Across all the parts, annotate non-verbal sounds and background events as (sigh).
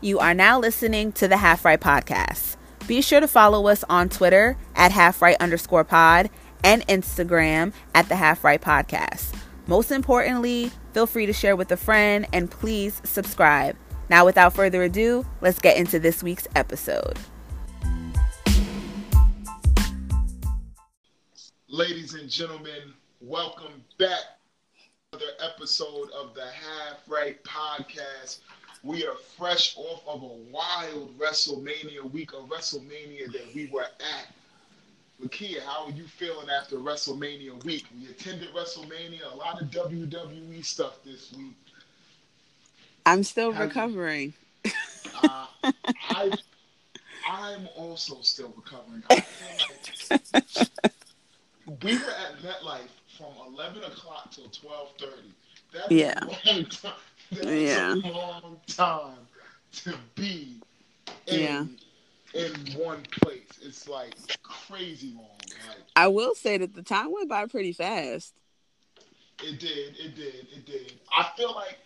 You are now listening to the Half Right Podcast. Be sure to follow us on Twitter at half right underscore pod and Instagram at the Half Right Podcast. Most importantly, feel free to share with a friend and please subscribe. Now, without further ado, let's get into this week's episode. Ladies and gentlemen, welcome back to another episode of the Half Right Podcast. We are fresh off of a wild WrestleMania week, a WrestleMania that we were at. Lakia, how are you feeling after WrestleMania week? We attended WrestleMania, a lot of WWE stuff this week. I'm still recovering. uh, I, I'm also still recovering. Like (laughs) we were at MetLife from 11 o'clock till 12:30. That's yeah. a long time. Yeah. a long time to be in, yeah. in one place. It's like crazy long. Like, I will say that the time went by pretty fast. It did. It did. It did. I feel like.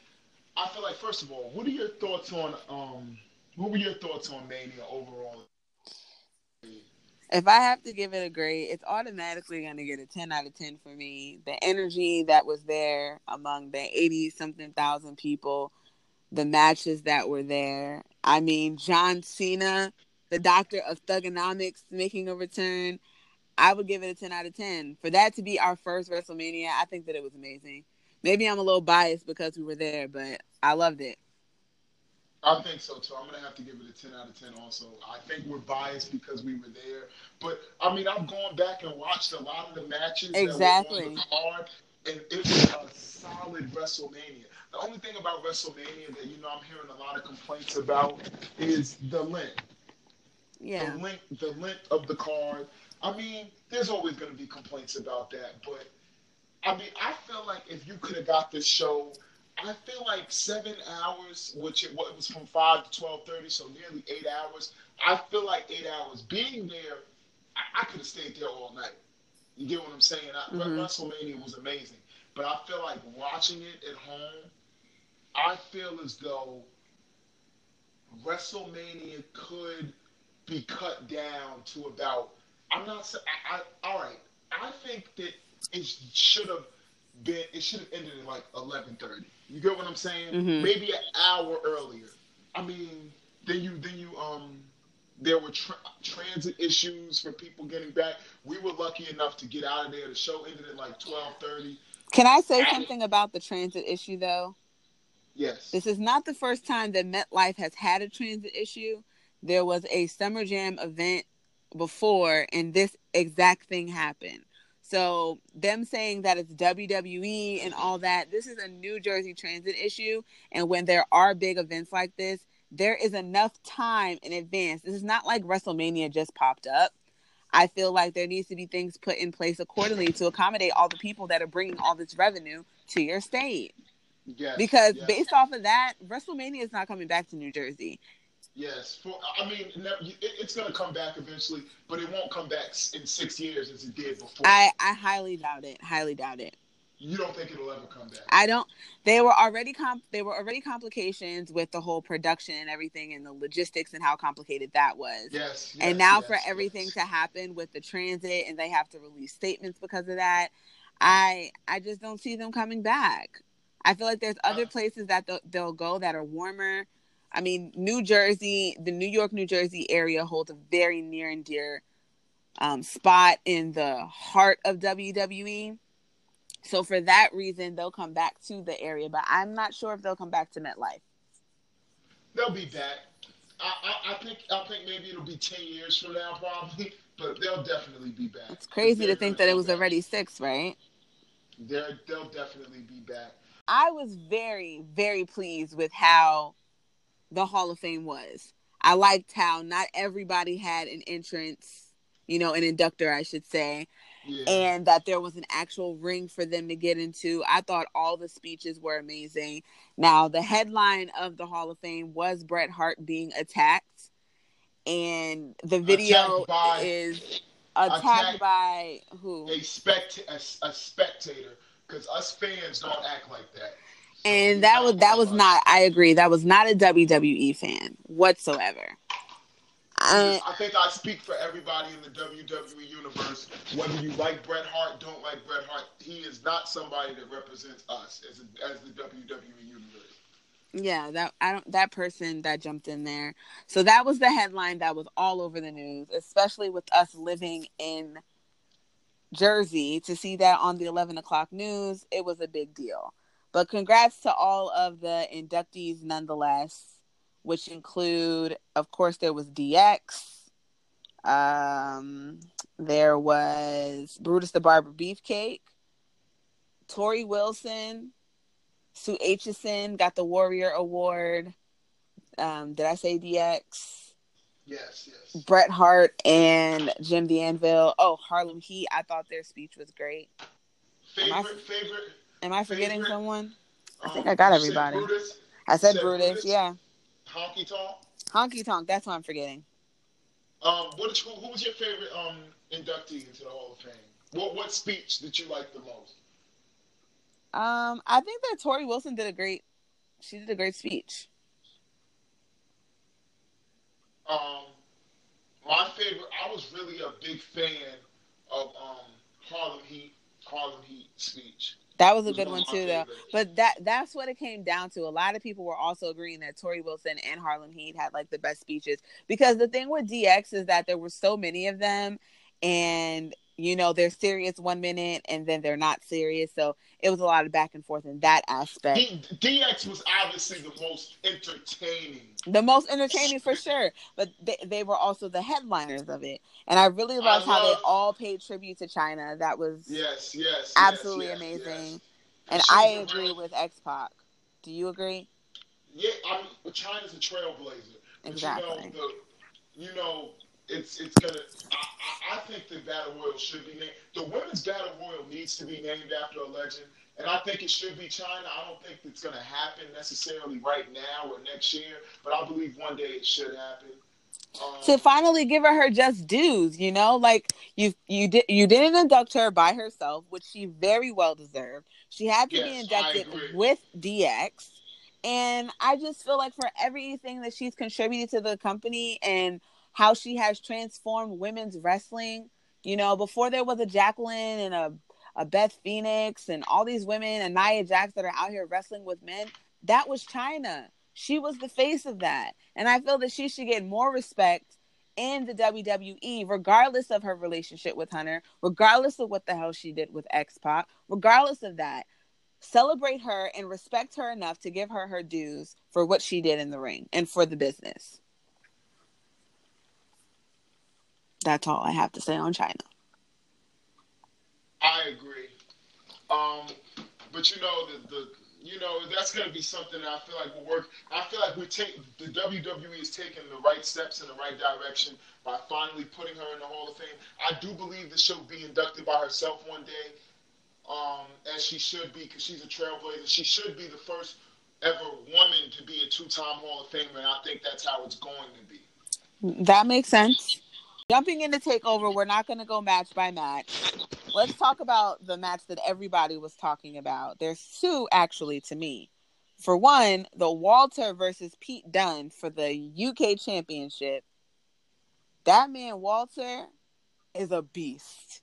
I feel like. First of all, what are your thoughts on? Um, what were your thoughts on Mania overall? If I have to give it a grade, it's automatically going to get a 10 out of 10 for me. The energy that was there among the 80 something thousand people, the matches that were there. I mean, John Cena, the doctor of thuganomics, making a return. I would give it a 10 out of 10. For that to be our first WrestleMania, I think that it was amazing. Maybe I'm a little biased because we were there, but I loved it. I think so too. I'm gonna have to give it a 10 out of 10. Also, I think we're biased because we were there, but I mean, I've gone back and watched a lot of the matches exactly. that were on the card, and it was a solid WrestleMania. The only thing about WrestleMania that you know I'm hearing a lot of complaints about is the length. Yeah. The length, the length of the card. I mean, there's always going to be complaints about that, but I mean, I feel like if you could have got this show I feel like seven hours, which it, was from five to twelve thirty, so nearly eight hours. I feel like eight hours. Being there, I, I could have stayed there all night. You get what I'm saying? I, mm-hmm. WrestleMania was amazing, but I feel like watching it at home, I feel as though WrestleMania could be cut down to about. I'm not. I, I, all right. I think that it should have been. It should have ended at like 11:30. You get what I'm saying? Mm-hmm. Maybe an hour earlier. I mean, then you then you um there were tra- transit issues for people getting back. We were lucky enough to get out of there. The show ended at like 12:30. Can I say something about the transit issue though? Yes. This is not the first time that MetLife has had a transit issue. There was a Summer Jam event before and this exact thing happened. So them saying that it's WWE and all that, this is a New Jersey transit issue. And when there are big events like this, there is enough time in advance. This is not like WrestleMania just popped up. I feel like there needs to be things put in place accordingly to accommodate all the people that are bringing all this revenue to your state. Yes, because yes. based off of that, WrestleMania is not coming back to New Jersey. Yes, for I mean, it's going to come back eventually, but it won't come back in six years as it did before. I I highly doubt it. Highly doubt it. You don't think it'll ever come back? I don't. They were already comp. They were already complications with the whole production and everything, and the logistics and how complicated that was. Yes. yes and now yes, for everything yes. to happen with the transit, and they have to release statements because of that. I I just don't see them coming back. I feel like there's other uh, places that they'll go that are warmer I mean, New Jersey, the New York, New Jersey area holds a very near and dear um, spot in the heart of WWE. So for that reason, they'll come back to the area, but I'm not sure if they'll come back to MetLife. They'll be back. I, I, I think I think maybe it'll be ten years from now, probably, (laughs) but they'll definitely be back. It's crazy to think that it was back. already six, right? They're, they'll definitely be back. I was very, very pleased with how the Hall of Fame was. I liked how not everybody had an entrance, you know, an inductor, I should say, yeah. and that there was an actual ring for them to get into. I thought all the speeches were amazing. Now, the headline of the Hall of Fame was Bret Hart being attacked, and the video by, is attacked, attacked, by who? A, spect- a, a spectator, because us fans don't act like that. And that was that was not. I agree. That was not a WWE fan whatsoever. I, uh, I think I speak for everybody in the WWE universe. Whether you like Bret Hart, don't like Bret Hart, he is not somebody that represents us as a, as the WWE universe. Yeah, that I don't that person that jumped in there. So that was the headline that was all over the news, especially with us living in Jersey. To see that on the eleven o'clock news, it was a big deal. But congrats to all of the inductees nonetheless, which include, of course, there was DX. Um, there was Brutus the Barber Beefcake, Torrie Wilson, Sue Aitchison got the Warrior Award. Um, did I say DX? Yes, yes. Bret Hart and Jim the Anvil. Oh, Harlem Heat. I thought their speech was great. Favorite, I, favorite. Am I forgetting favorite, someone? I think um, I got everybody. Brutus, I said, said Brutus, Brutus, yeah. Honky Tonk. Honky Tonk. That's what I'm forgetting. Um, what who, who was your favorite um inductee into the Hall of Fame? What what speech did you like the most? Um, I think that Torrie Wilson did a great. She did a great speech. Um, my favorite. I was really a big fan of um Harlem Heat. Harlem Heat speech. That was a good one too, though. But that that's what it came down to. A lot of people were also agreeing that Torrie Wilson and Harlem Heat had like the best speeches because the thing with DX is that there were so many of them, and you know they're serious one minute and then they're not serious. So it was a lot of back and forth in that aspect. D- dx was obviously the most entertaining. The most entertaining for sure. but they, they were also the headliners of it. And i really loved I how love... they all paid tribute to Chyna. That was yes yes absolutely yes, amazing. Yes. and i agree with x-pac do you agree? Yeah i mean chyna's a trailblazer exactly you know, the, you know it's it's gonna. I, I, think the battle royal should be named. The women's battle royal needs to be named after a legend, and I think it should be Chyna. I don't think it's gonna happen necessarily right now or next year, but I believe one day it should happen. Um, to finally give her her just dues, you know, like you you did you didn't induct her by herself, which she very well deserved. She had to yes, be inducted with DX. And I just feel like for everything that she's contributed to the company and how she has transformed women's wrestling. You know, before there was a Jacqueline and a, a Beth Phoenix and all these women and Nia Jax that are out here wrestling with men, that was Chyna. She was the face of that. And I feel that she should get more respect in the WWE, regardless of her relationship with Hunter, regardless of what the hell she did with X Pac, regardless of that. Celebrate her and respect her enough to give her her dues for what she did in the ring and for the business. That's all I have to say on Chyna. I agree. Um, but you know the the you know that's going to be something that I feel like will work. I feel like we take the WWE is taking the right steps in the right direction by finally putting her in the Hall of Fame. I do believe that she'll be inducted by herself one day, um, as she should be because she's a trailblazer. She should be the first ever woman to be a two-time Hall of Famer, and I think that's how it's going to be. That makes sense. Jumping into Takeover, we're not going to go match by match. Let's talk about the match that everybody was talking about. There's two, actually, to me. For one, the Walter versus Pete Dunne for the UK Championship. That man, Walter, is a beast.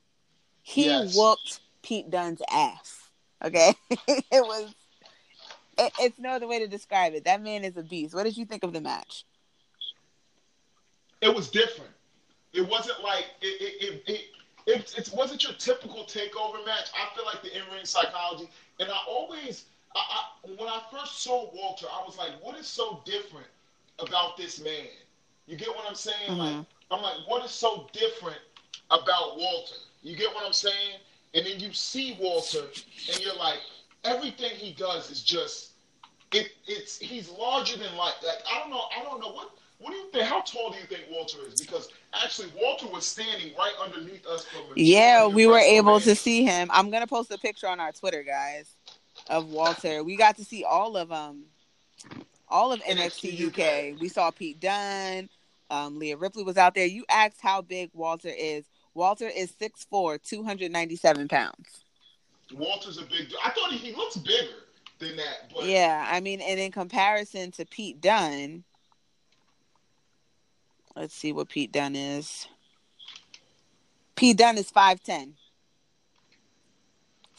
He yes. whooped Pete Dunne's ass. Okay? (laughs) it was, it, it's no other way to describe it. That man is a beast. What did you think of the match? It was different it wasn't like it it, it, it, it, wasn't your typical takeover match. I feel like the in ring psychology, and I always, I, I, when I first saw Walter, I was like, what is so different about this man? You get what I'm saying? Mm-hmm. Like, I'm like, what is so different about Walter? You get what I'm saying? And then you see Walter, and you're like, everything he does is just, it, it's he's larger than life. Like I don't know, I don't know what what do you think? How tall do you think Walter is? Because actually, Walter was standing right underneath us. Yeah, we were able to see him. I'm gonna post a picture on our Twitter, guys, of Walter. We got to see all of um, all of NXT, UK. UK. We saw Pete Dunne. Um, Rhea Ripley was out there. You asked how big Walter is. Walter is 6'4", 297 pounds. Walter's a big. I thought he, he looks bigger. than that. But yeah, I mean, and in comparison to Pete Dunne, let's see what Pete Dunne is. Pete Dunne is five ten.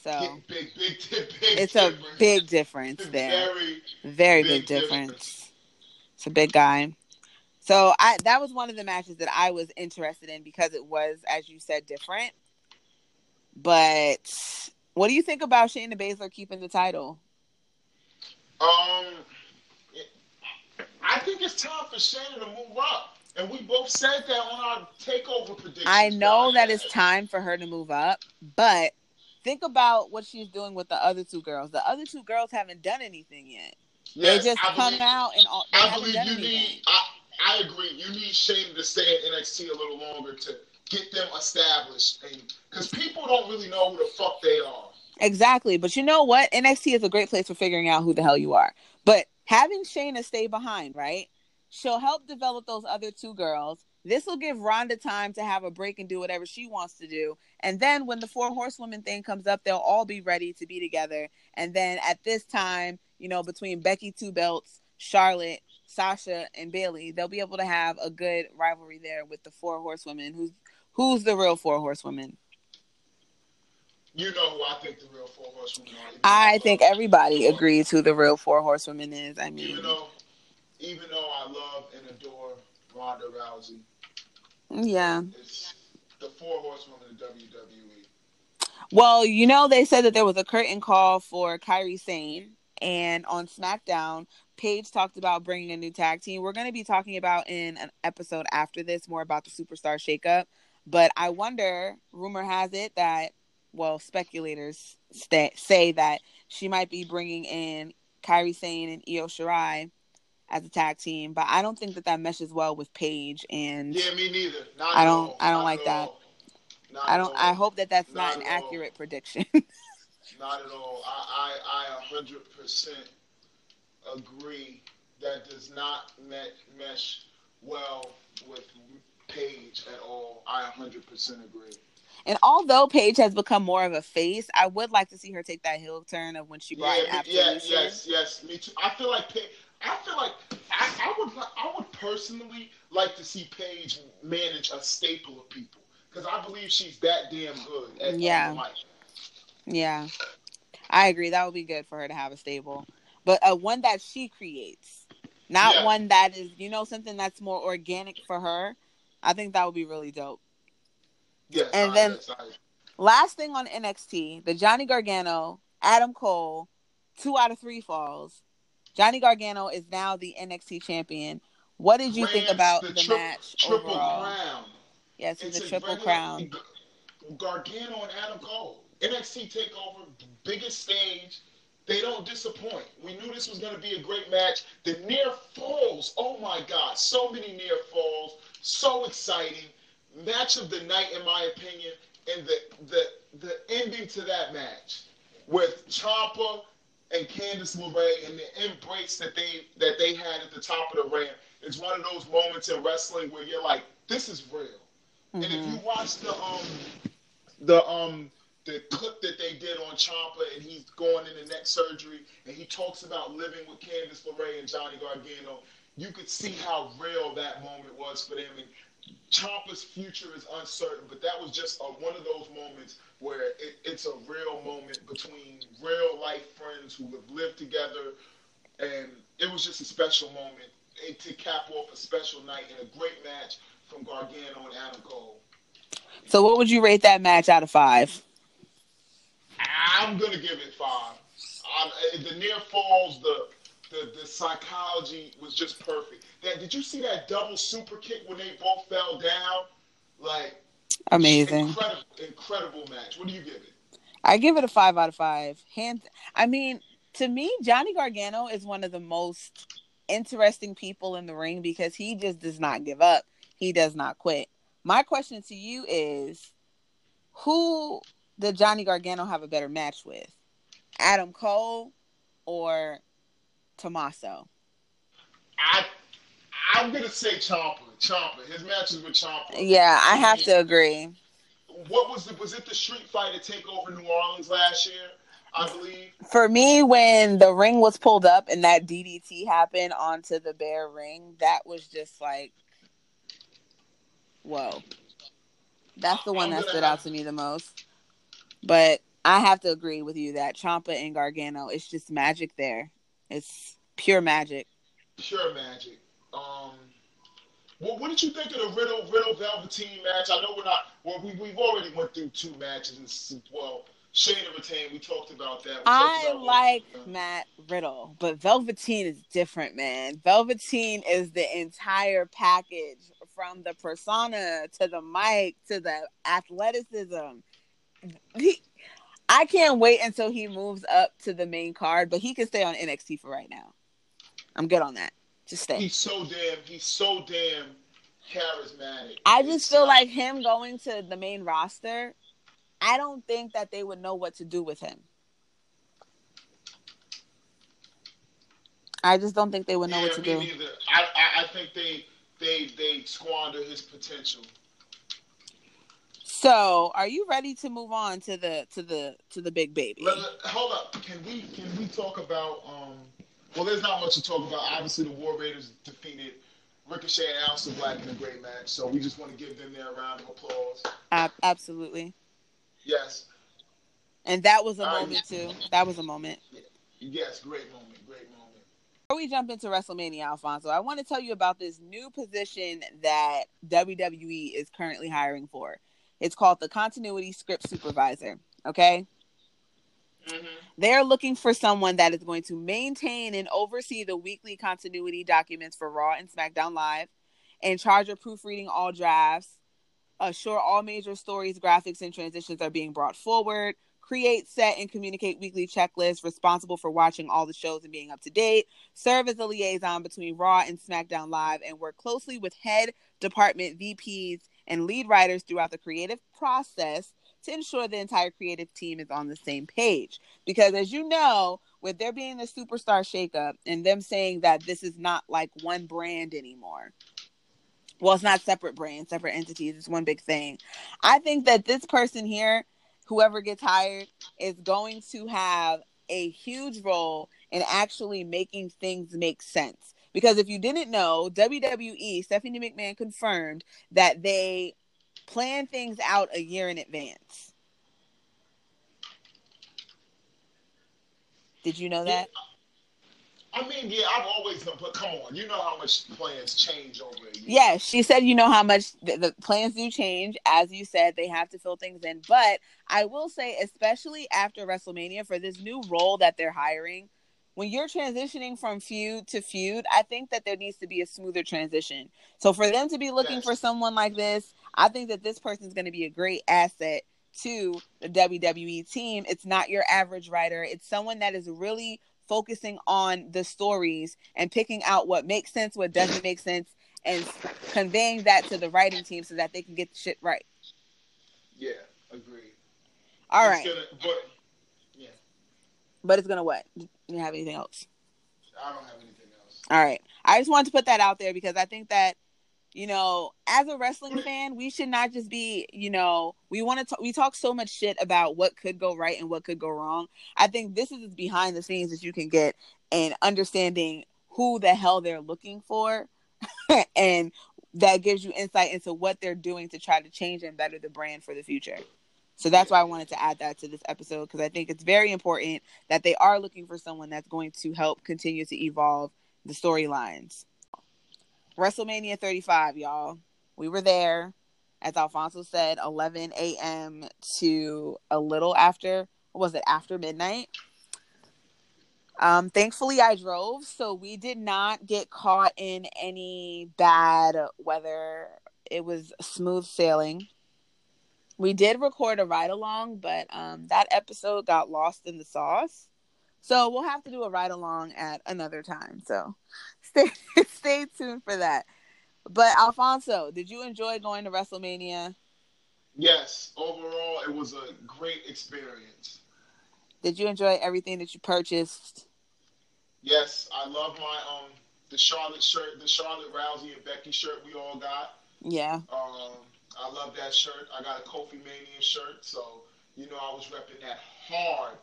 So big, big, big, it's a big difference there. Very, very big, big difference. difference. It's a big guy. So I that was one of the matches that I was interested in because it was, as you said, different. But what do you think about Shayna Baszler keeping the title? Um, I think it's time for Shayna to move up. And we both said that on our takeover prediction. I know that it's time for her to move up, but think about what she's doing with the other two girls. The other two girls haven't done anything yet. Yes, they just I come believe, out and all. I believe you anything. need. I, I agree. You need Shane to stay at NXT a little longer to get them established, because people don't really know who the fuck they are. Exactly, but you know what? NXT is a great place for figuring out who the hell you are. But having Shayna stay behind, right? She'll help develop those other two girls. This will give Ronda time to have a break and do whatever she wants to do. And then when the four horsewomen thing comes up, they'll all be ready to be together. And then at this time, you know, between Becky Two Belts, Charlotte, Sasha, and Bayley, they'll be able to have a good rivalry there with the four horsewomen. Who's who's the real four horsewomen? You know who I think the real four horsewomen are. I think everybody agrees who the real four horsewomen is. I mean, even though, even though I love and adore Ronda Rousey, yeah, it's the four horsewomen of WWE. Well, you know, they said that there was a curtain call for Kairi Sane, and on SmackDown, Paige talked about bringing a new tag team. We're going to be talking about in an episode after this more about the superstar shakeup. But I wonder, rumor has it that, well, speculators st- say that she might be bringing in Kairi Sane and Io Shirai as a tag team, but I don't think that that meshes well with Paige. And yeah, me neither. Not I don't. I don't like that. I don't. I hope that that's not, not an accurate all. prediction. (laughs) not at all. I I a hundred percent agree. That does not mesh well with Paige at all. I a hundred percent agree. And although Paige has become more of a face, I would like to see her take that heel turn of when she brought yeah, yeah, yes, yes, me too. I feel like Paige, I feel like I, I, would I would personally like to see Paige manage a staple of people because I believe she's that damn good. At yeah. Yeah, I agree. That would be good for her to have a stable, but uh, one that she creates, not yeah. one that is you know something that's more organic for her. I think that would be really dope. Yes, and I, then yes, last thing on NXT, the Johnny Gargano, Adam Cole, two out of three falls Johnny Gargano is now the NXT champion. What did you think about the, the tri- match triple overall? crown? Yes, it's, a triple crown. Gargano and Adam Cole. NXT Takeover, biggest stage. They don't disappoint. We knew this was going to be a great match. The near falls. Oh my God, so many near falls. So exciting. Match of the night, in my opinion, and the the the ending to that match with Ciampa and Candice LeRae and the embrace that they that they had at the top of the ramp. It's one of those moments in wrestling where you're like, this is real. Mm-hmm. And if you mm-hmm. watch the um the um the clip that they did on Ciampa and he's going into neck surgery and he talks about living with Candice LeRae and Johnny Gargano, you could see how real that moment was for them. And Ciampa's future is uncertain, but that was just a, one of those moments where it, it's a real moment between real life friends who have lived together, and it was just a special moment to cap off a special night and a great match from Gargano and Adam Cole. So, what would you rate that match out of five? I'm gonna give it five. the near falls, the the the psychology was just perfect. That did you see that double super kick when they both fell down? Like amazing, incredible, incredible match. What do you give it? I give it a five out of five. Hands. I mean, to me, Johnny Gargano is one of the most interesting people in the ring because he just does not give up. He does not quit. My question to you is, who did Johnny Gargano have a better match with? Adam Cole or Tommaso? I I'm gonna say Ciampa. Ciampa. His matches with Ciampa. Yeah, I have to agree. What was it? Was it the Street Fighter Takeover New Orleans last year? I believe. For me, when the ring was pulled up and that DDT happened onto the bare ring, that was just like, whoa. That's the one that stood out to me the most. But I have to agree with you that Ciampa and Gargano, it's just magic there. It's pure magic. Pure magic. Um, well, what did you think of the Riddle Riddle Velveteen match? I know we're not. Well, we we've already went through two matches. And, well, Shayna retained. We talked about that. We I about like Matt Riddle, but Velveteen is different, man. Velveteen is the entire package from the persona to the mic to the athleticism. He, I can't wait until he moves up to the main card, but he can stay on NXT for right now. I'm good on that. Just stay. He's so damn. He's so damn charismatic. I just feel like him going to the main roster. I don't think that they would know what to do with him. I just don't think they would know yeah, what to do. Neither. I, I, I think they they they squander his potential. So, are you ready to move on to the to the to the big baby? Let, let, hold up. Can we can we talk about um well, there's not much to talk about. Obviously, the War Raiders defeated Ricochet and Aleister Black in a great match, so we just want to give them their round of applause. Absolutely. Yes. And that was a moment too. That was a moment. Yes, great moment. Great moment. Before we jump into WrestleMania, Alfonso, I want to tell you about this new position that WWE is currently hiring for. It's called the Continuity Script Supervisor. Okay. Mm-hmm. They're looking for someone that is going to maintain and oversee the weekly continuity documents for Raw and SmackDown Live, and charge of proofreading all drafts, assure all major stories, graphics, and transitions are being brought forward, create, set, and communicate weekly checklists, responsible for watching all the shows and being up to date, serve as a liaison between Raw and SmackDown Live, and work closely with head department VPs and lead writers throughout the creative process to ensure the entire creative team is on the same page. Because as you know, with there being the superstar shakeup and them saying that this is not like one brand anymore. Well, it's not separate brands, separate entities. It's one big thing. I think that this person here, whoever gets hired, is going to have a huge role in actually making things make sense. Because if you didn't know, WWE, Stephanie McMahon confirmed that they plan things out a year in advance. Did you know that? I mean, yeah, I've always been, but come on, you know how much plans change over a year. Yes, she said you know how much the, the, plans do change. As you said, they have to fill things in. But I will say, especially after WrestleMania, for this new role that they're hiring, when you're transitioning from feud to feud, I think that there needs to be a smoother transition. So for them to be looking yes. for someone like this, I think that this person is going to be a great asset to the WWE team. It's not your average writer. It's someone that is really focusing on the stories and picking out what makes sense, what doesn't make sense, and conveying that to the writing team so that they can get the shit right. Yeah, agreed. All right. Gonna, but but it's gonna what? Do you have anything else? I don't have anything else. All right. I just wanted to put that out there because I think that you know, as a wrestling fan, we should not just be, you know, we want to talk, we talk so much shit about what could go right and what could go wrong. I think this is behind the scenes that you can get and understanding who the hell they're looking for (laughs) and that gives you insight into what they're doing to try to change and better the brand for the future. So that's why I wanted to add that to this episode because I think it's very important that they are looking for someone that's going to help continue to evolve the storylines. WrestleMania 35, y'all. We were there, as Alfonso said, 11 a.m. to a little after, was it, after midnight? Um, thankfully, I drove, so we did not get caught in any bad weather. It was smooth sailing we did record a ride along, but um, that episode got lost in the sauce. So we'll have to do a ride along at another time. So stay (laughs) stay tuned for that. But Alfonso, did you enjoy going to WrestleMania? Yes, overall it was a great experience. Did you enjoy everything that you purchased? Yes, I love my um the Charlotte shirt, the Charlotte Rousey and Becky shirt we all got. Yeah. Um I love that shirt. I got a Kofi Mania shirt, so you know I was repping that hard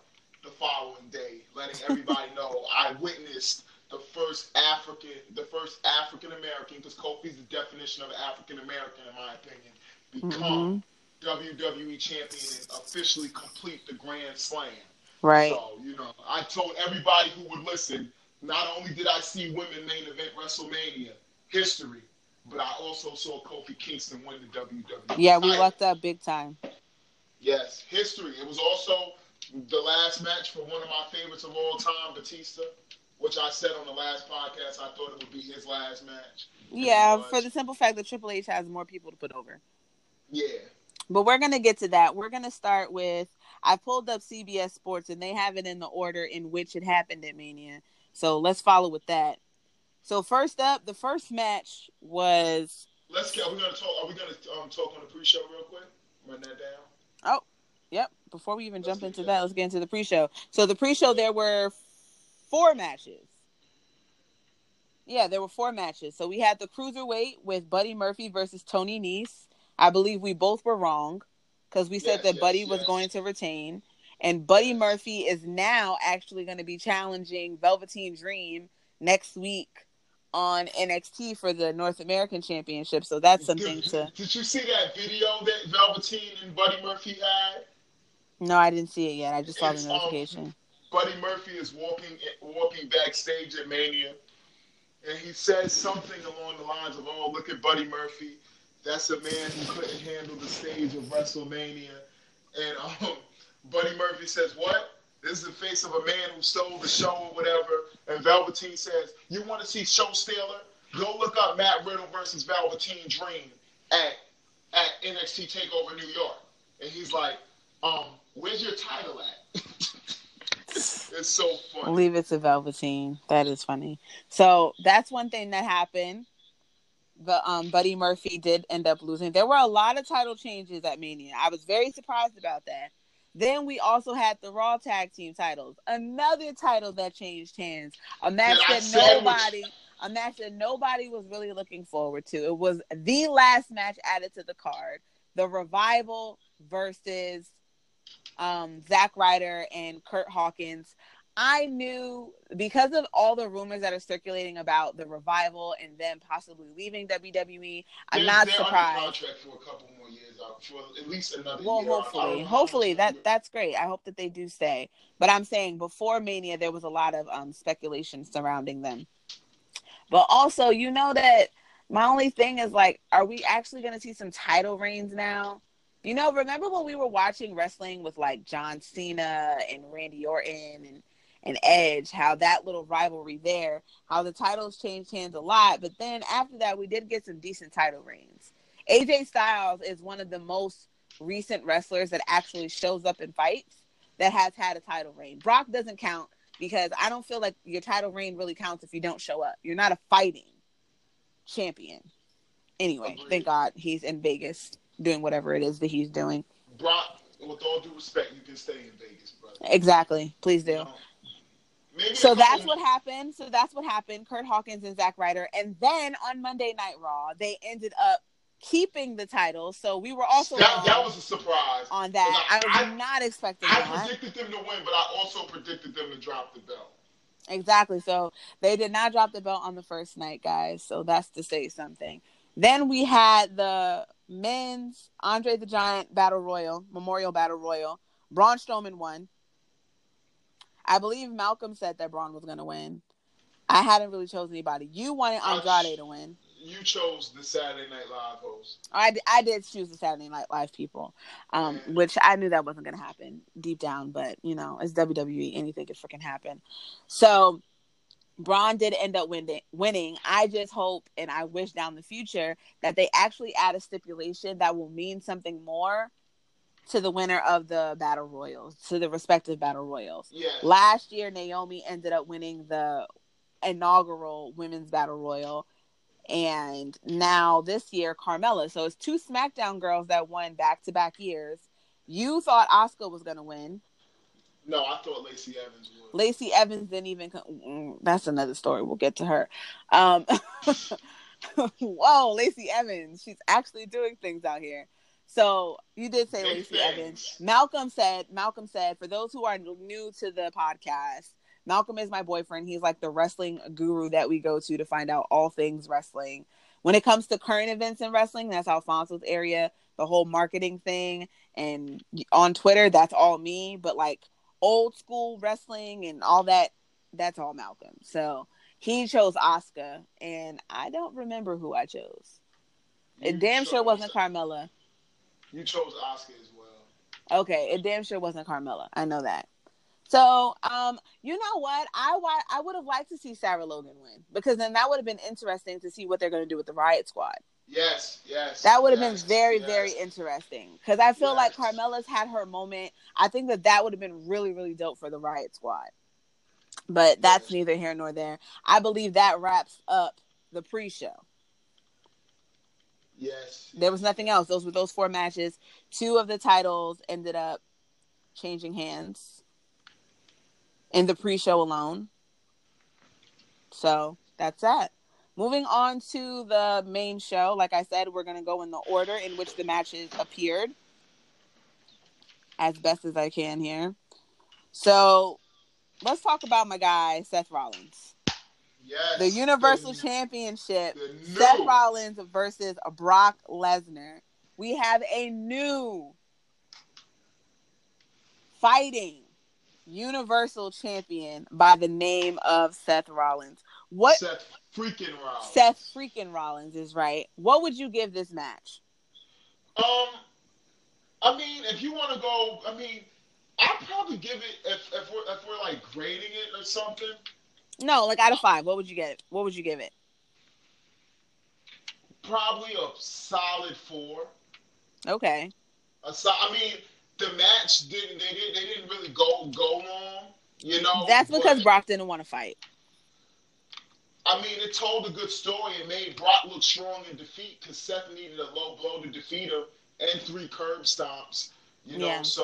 the following day, letting everybody (laughs) know I witnessed the first African, the first African American, because Kofi's the definition of African American, in my opinion, become mm-hmm. WWE champion and officially complete the Grand Slam. Right. So you know, I told everybody who would listen. Not only did I see women main event WrestleMania history, but I also saw Kofi Kingston win the WWE. Yeah, we lucked up big time. Yes, history. It was also the last match for one of my favorites of all time, Batista, which I said on the last podcast I thought it would be his last match. Yeah, for the simple fact that Triple H has more people to put over. Yeah. But we're gonna get to that. We're gonna start with I pulled up CBS Sports and they have it in the order in which it happened at Mania. So let's follow with that. So first up, the first match was. Let's get. Are we gonna talk? Are we gonna um, talk on the pre-show real quick? Run that down. Oh, yep. Before we even let's jump into that, that, let's get into the pre-show. So the pre-show, there were four matches. Yeah, there were four matches. So we had the cruiserweight with Buddy Murphy versus Tony Nese. I believe we both were wrong because we said yes, that yes, Buddy yes. was going to retain. And Buddy Murphy is now actually going to be challenging Velveteen Dream next week on NXT for the North American Championship. So that's something did, to. Did you see that video that Velveteen and Buddy Murphy had? No, I didn't see it yet. I just saw it's, the um, notification. Um, Buddy Murphy is walking walking backstage at Mania, and he says something along the lines of, "Oh, look at Buddy Murphy. That's a man who couldn't handle the stage of WrestleMania." And um, Buddy Murphy says, "What? This is the face of a man who stole the show or whatever." And Velveteen says, "You want to see show stealer? Go look up Matt Riddle versus Velveteen Dream at at NXT Takeover New York." And he's like, "Um, where's your title at?" (laughs) (laughs) it's so funny. Leave it to Velveteen. That is funny. So that's one thing that happened. But um, Buddy Murphy did end up losing. There were a lot of title changes at Mania. I was very surprised about that. Then we also had the Raw Tag Team titles, another title that changed hands, a match that nobody, a match that nobody was really looking forward to. It was the last match added to the card: the Revival versus um, Zack Ryder and Curt Hawkins. I knew because of all the rumors that are circulating about the revival and them possibly leaving WWE. I'm they're, not they're surprised. contract for a couple more years, uh, for at least another well, year. hopefully, hopefully that that's great. I hope that they do stay. But I'm saying before Mania, there was a lot of um, speculation surrounding them. But also, you know that my only thing is like, are we actually going to see some title reigns now? You know, remember when we were watching wrestling with like John Cena and Randy Orton and and Edge, how that little rivalry there, how the titles changed hands a lot, but then after that we did get some decent title reigns. AJ Styles is one of the most recent wrestlers that actually shows up in fights that has had a title reign. Brock doesn't count because I don't feel like your title reign really counts if you don't show up. You're not a fighting champion. Anyway, thank God he's in Vegas doing whatever it is that he's doing. Brock, with all due respect, you can stay in Vegas, brother. Exactly. Please do. Um, you know, so that's what happened. So that's what happened. Curt Hawkins and Zack Ryder, and then on Monday Night Raw, they ended up keeping the title. So we were also that, that was a surprise on that. I, I was I, not expecting. I that. predicted them to win, but I also predicted them to drop the belt. Exactly. So they did not drop the belt on the first night, guys. So that's to say something. Then we had the men's Andre the Giant Battle Royal, Memorial Battle Royal. Braun Strowman won. I believe Malcolm said that Braun was going to win. I hadn't really chosen anybody. You wanted Andrade to win. You chose the Saturday Night Live host. I, I did choose the Saturday Night Live people, um, which I knew that wasn't going to happen deep down, but you know, it's WWE. Anything could freaking happen. So Braun did end up winning. Winning. I just hope and I wish down the future that they actually add a stipulation that will mean something more to the winner of the battle royals, to the respective battle royals. Yes. Last year, Naomi ended up winning the inaugural women's battle royal, and now this year, Carmella. So it's two SmackDown girls that won back to back years. You thought Asuka was going to win. No, I thought Lacey Evans would. Lacey Evans didn't even. Come, mm, that's another story. We'll get to her. Um, (laughs) whoa, Lacey Evans. She's actually doing things out here. So you did say Lacey Evans. Malcolm said. Malcolm said for those who are new to the podcast, Malcolm is my boyfriend. He's like the wrestling guru that we go to to find out all things wrestling. When it comes to current events in wrestling, that's Alfonso's area, the whole marketing thing. And on Twitter, that's all me. But like old school wrestling and all that, that's all Malcolm. So he chose Asuka, and I don't remember who I chose. You it damn sure wasn't Carmella. You chose Asuka as well. Okay, it damn sure wasn't Carmella. I know that. So, um, you know what? I I would have liked to see Sarah Logan win because then that would have been interesting to see what they're going to do with the Riot Squad. Yes, yes. That would have yes, been very, yes. very interesting because I feel yes. like Carmella's had her moment. I think that that would have been really, really dope for the Riot Squad. But that's neither here nor there. I believe that wraps up the pre-show. Yes. There was nothing else. Those were those four matches. Two of the titles ended up changing hands in the pre-show alone. So that's that. Moving on to the main show, like I said, we're going to go in the order in which the matches appeared as best as I can here. So let's talk about my guy Seth Rollins. Yes, the Universal the, Championship. The Seth Rollins versus Brock Lesnar. We have a new fighting Universal Champion by the name of Seth Rollins. What Seth freaking Rollins. Seth freaking Rollins is right. What would you give this match? Um, I mean, if you want to go, I mean, I'd probably give it if if we're if we're like grading it or something. No, like out of five, what would you get? What would you give it? Probably a solid four. Okay. A so, I mean, the match didn't they didn't they didn't really go go long. You know. That's because Brock didn't want to fight. I mean, it told a good story. It made Brock look strong in defeat because Seth needed a low blow to defeat her and three curb stomps. You know, yeah. so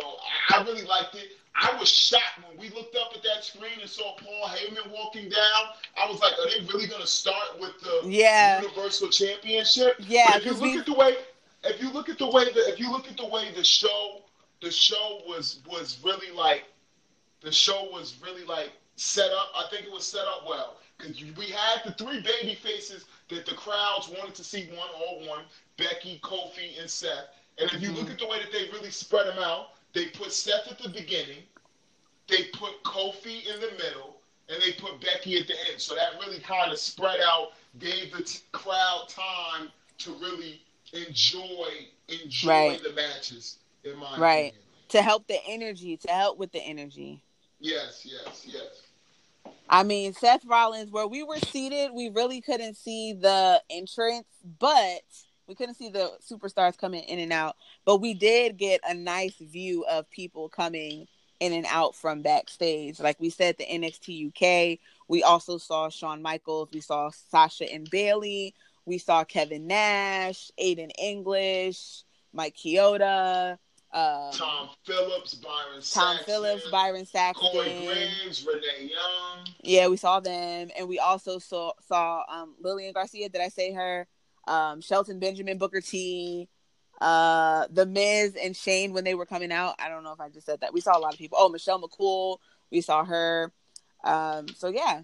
I really liked it. I was shocked when we looked up at that screen and saw Paul Heyman walking down. I was like, are they really going to start with the yeah. Universal Championship? Yeah. But if you look we... at the way, if you look at the way that, if you look at the way the show, the show was was really like, the show was really like set up. I think it was set up well because we had the three baby faces that the crowds wanted to see one on one: Becky, Kofi, and Seth. And if you look mm-hmm. at the way that they really spread them out, they put Seth at the beginning, they put Kofi in the middle, and they put Becky at the end. So that really kind of spread out, gave the t- crowd time to really enjoy enjoy right. the matches. In my right opinion. to help the energy, to help with the energy. Yes, yes, yes. I mean, Seth Rollins, where we were seated, we really couldn't see the entrance, but we couldn't see the superstars coming in and out. But we did get a nice view of people coming in and out from backstage. Like we said, the NXT UK. We also saw Shawn Michaels. We saw Sasha and Bayley. We saw Kevin Nash, Aiden English, Mike Chioda. Um, Tom Phillips, Byron Tom Saxton, Phillips, Byron Saxton, Corey Graves, Renee Young. Yeah, we saw them, and we also saw saw um, Lillian Garcia. Did I say her? Um, Shelton Benjamin, Booker T, uh, The Miz, and Shane when they were coming out. I don't know if I just said that. We saw a lot of people. Oh, Michelle McCool. We saw her. Um, so yeah,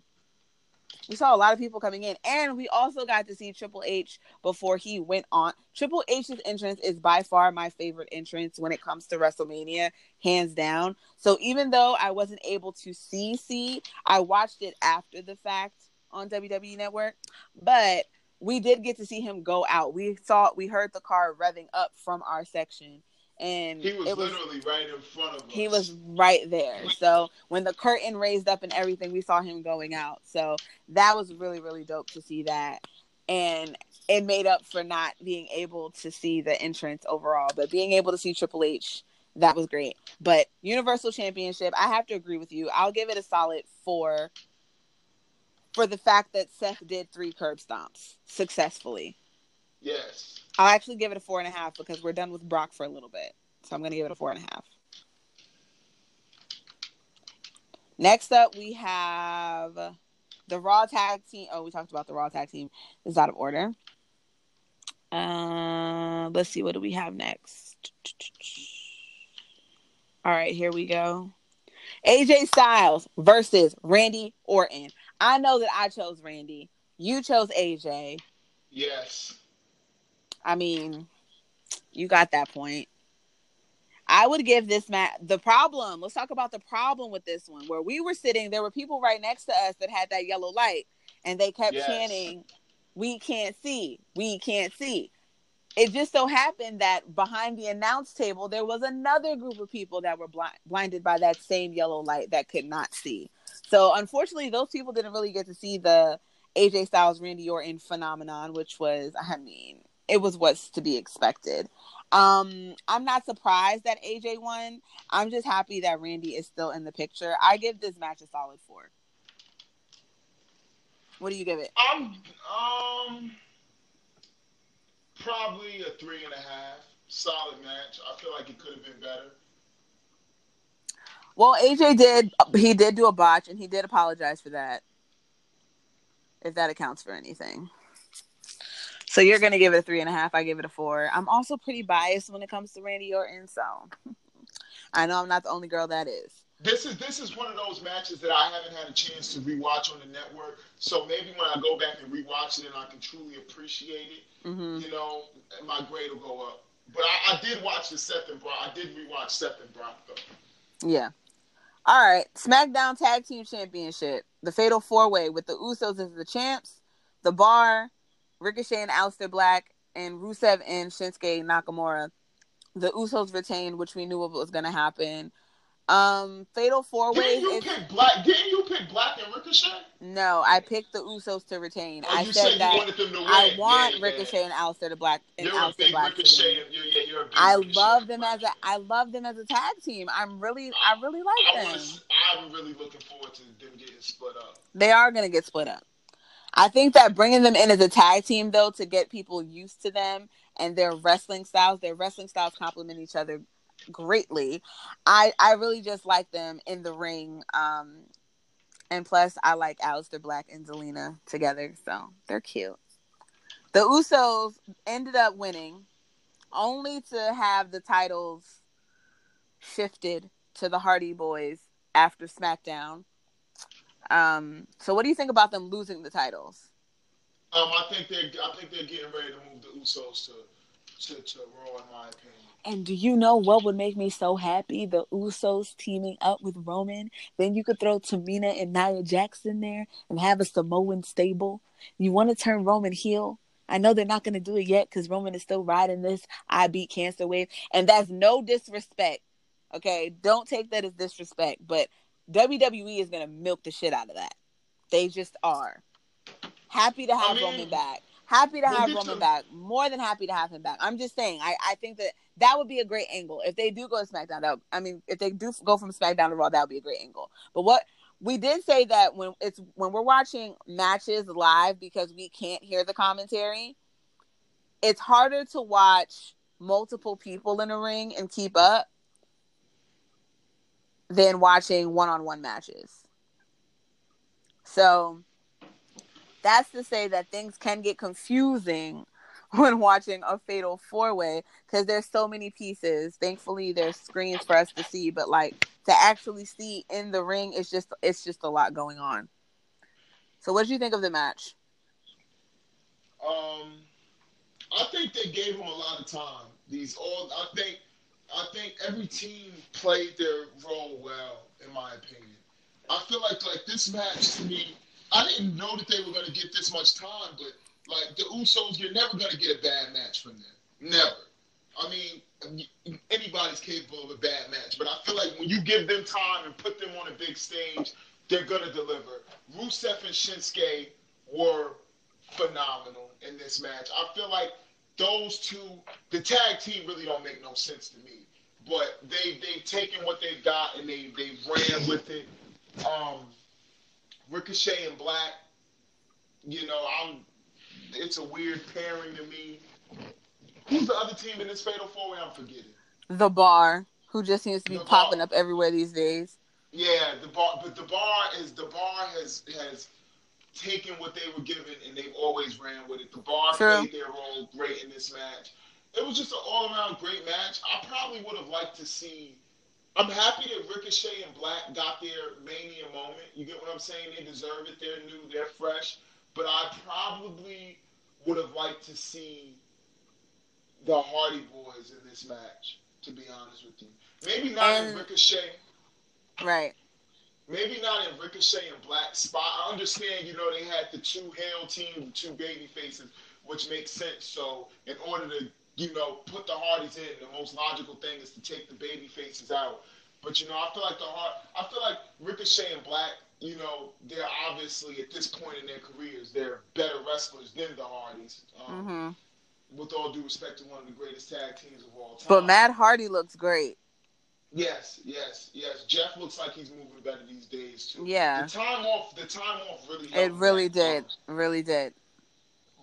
we saw a lot of people coming in, and we also got to see Triple H before he went on. Triple H's entrance is by far my favorite entrance when it comes to WrestleMania, hands down. So even though I wasn't able to see C, I watched it after the fact on WWE Network, but we did get to see him go out. We saw, we heard the car revving up from our section, and he was, it was literally right in front of us. He was right there. So when the curtain raised up and everything, we saw him going out. So that was really really dope to see that, and it made up for not being able to see the entrance overall, but being able to see Triple H. That was great. But Universal Championship, I have to agree with you. I'll give it a solid four for the fact that Seth did three curb stomps successfully. Yes. I'll actually give it a four and a half because we're done with Brock for a little bit. So I'm going to give it a four and a half. Next up, we have the Raw Tag Team. Oh, we talked about the Raw Tag Team. Is out of order. Uh, let's see. What do we have next? All right, here we go. AJ Styles versus Randy Orton. I know that I chose Randy. You chose AJ. Yes. I mean, you got that point. I would give this match the problem. Let's talk about the problem with this one. Where we were sitting, there were people right next to us that had that yellow light, and they kept yes. chanting, "We can't see, we can't see." It just so happened that behind the announce table, there was another group of people that were blind, blinded by that same yellow light that could not see. So, unfortunately, those people didn't really get to see the AJ Styles Randy Orton phenomenon, which was, I mean, it was what's to be expected. Um, I'm not surprised that AJ won. I'm just happy that Randy is still in the picture. I give this match a solid four. What do you give it? Um, um, probably a three and a half. Solid match. I feel like it could have been better. Well, AJ did. He did do a botch, and he did apologize for that. If that accounts for anything. So you're gonna give it a three and a half. I give it a four. I'm also pretty biased when it comes to Randy Orton, so (laughs) I know I'm not the only girl that is. This is this is one of those matches that I haven't had a chance to rewatch on the network. So maybe when I go back and rewatch it, and I can truly appreciate it, mm-hmm. you know, my grade will go up. But I, I did watch the Seth and Brock. I did rewatch Seth and Brock though. Yeah. All right, SmackDown Tag Team Championship, the Fatal Four Way with the Usos as the champs, the Bar, Ricochet and Aleister Black, and Rusev and Shinsuke Nakamura. The Usos retained, which we knew what was going to happen. Um, Fatal Four Way. Didn't you is, pick Black? Didn't you pick Black and Ricochet? No, I picked the Usos to retain. Oh, I said, said that I want yeah, Ricochet yeah. and Aleister to Black and you're Aleister Black. Ricochet, you're, yeah, you're I love them as a I love them as a tag team. I'm really I really like I them. Was, I'm really looking forward to them getting split up. They are gonna get split up. I think that bringing them in as a tag team, though, to get people used to them and their wrestling styles, their wrestling styles complement each other greatly. I I really just like them in the ring. Um, and plus, I like Aleister Black and Zelina together, so they're cute. The Usos ended up winning, only to have the titles shifted to the Hardy Boys after SmackDown. Um, so what do you think about them losing the titles? Um, I think they're I think they're getting ready to move the Usos to to, to Raw, in my opinion. And do you know what would make me so happy? The Usos teaming up with Roman. Then you could throw Tamina and Nia Jax there and have a Samoan stable. You want to turn Roman heel? I know they're not going to do it yet because Roman is still riding this I beat cancer wave. And that's no disrespect. Okay. Don't take that as disrespect. But WWE is gonna milk the shit out of that. They just are. Happy to have I mean, Roman back. Happy to have Roman back. More than happy to have him back. I'm just saying. I, I think that that would be a great angle if they do go to SmackDown. That, I mean, if they do go from SmackDown to Raw, that would be a great angle. But what we did say that when it's when we're watching matches live because we can't hear the commentary, it's harder to watch multiple people in a ring and keep up than watching one-on-one matches. So that's to say that things can get confusing (laughs) when watching a fatal four-way because there's so many pieces. Thankfully, there's screens for us to see, but like to actually see in the ring, it's just it's just a lot going on. So, what did you think of the match? Um, I think they gave him a lot of time. These all, I think I think every team played their role well, in my opinion. I feel like like this match to me, I didn't know that they were going to get this much time, but like the Usos, you're never going to get a bad match from them. Never. I mean, anybody's capable of a bad match, but I feel like when you give them time and put them on a big stage, they're going to deliver. Rusev and Shinsuke were phenomenal in this match. I feel like those two, the tag team really don't make no sense to me. But they they've taken what they've got and they they ran with it. Um, Ricochet and Black, you know, I'm. It's a weird pairing to me. Who's the other team in this Fatal Four Way? I'm forgetting. The Bar, who just seems to be the popping bar. up everywhere these days. Yeah, the bar, but the bar is the bar has has taken what they were given and they've always ran with it. The bar True. played their role great in this match. It was just an all around great match. I probably would have liked to see. I'm happy that Ricochet and Black got their mania moment. You get what I'm saying? They deserve it. They're new. They're fresh. But I probably would have liked to see the Hardy Boys in this match. To be honest with you, maybe not and, Ricochet. Right. Maybe not in Ricochet and Black Spot. I understand, you know, they had the two Hell team, the two baby faces, which makes sense. So in order to, you know, put the Hardys in, the most logical thing is to take the baby faces out. But you know, I feel like the hard, I feel like Ricochet and Black, you know, they're obviously at this point in their careers, they're better wrestlers than the Hardys. Um, mm-hmm with all due respect to one of the greatest tag teams of all time. But Matt Hardy looks great. Yes, yes, yes. Jeff looks like he's moving better these days too. Yeah. The time off, the time off really. It really did, really did.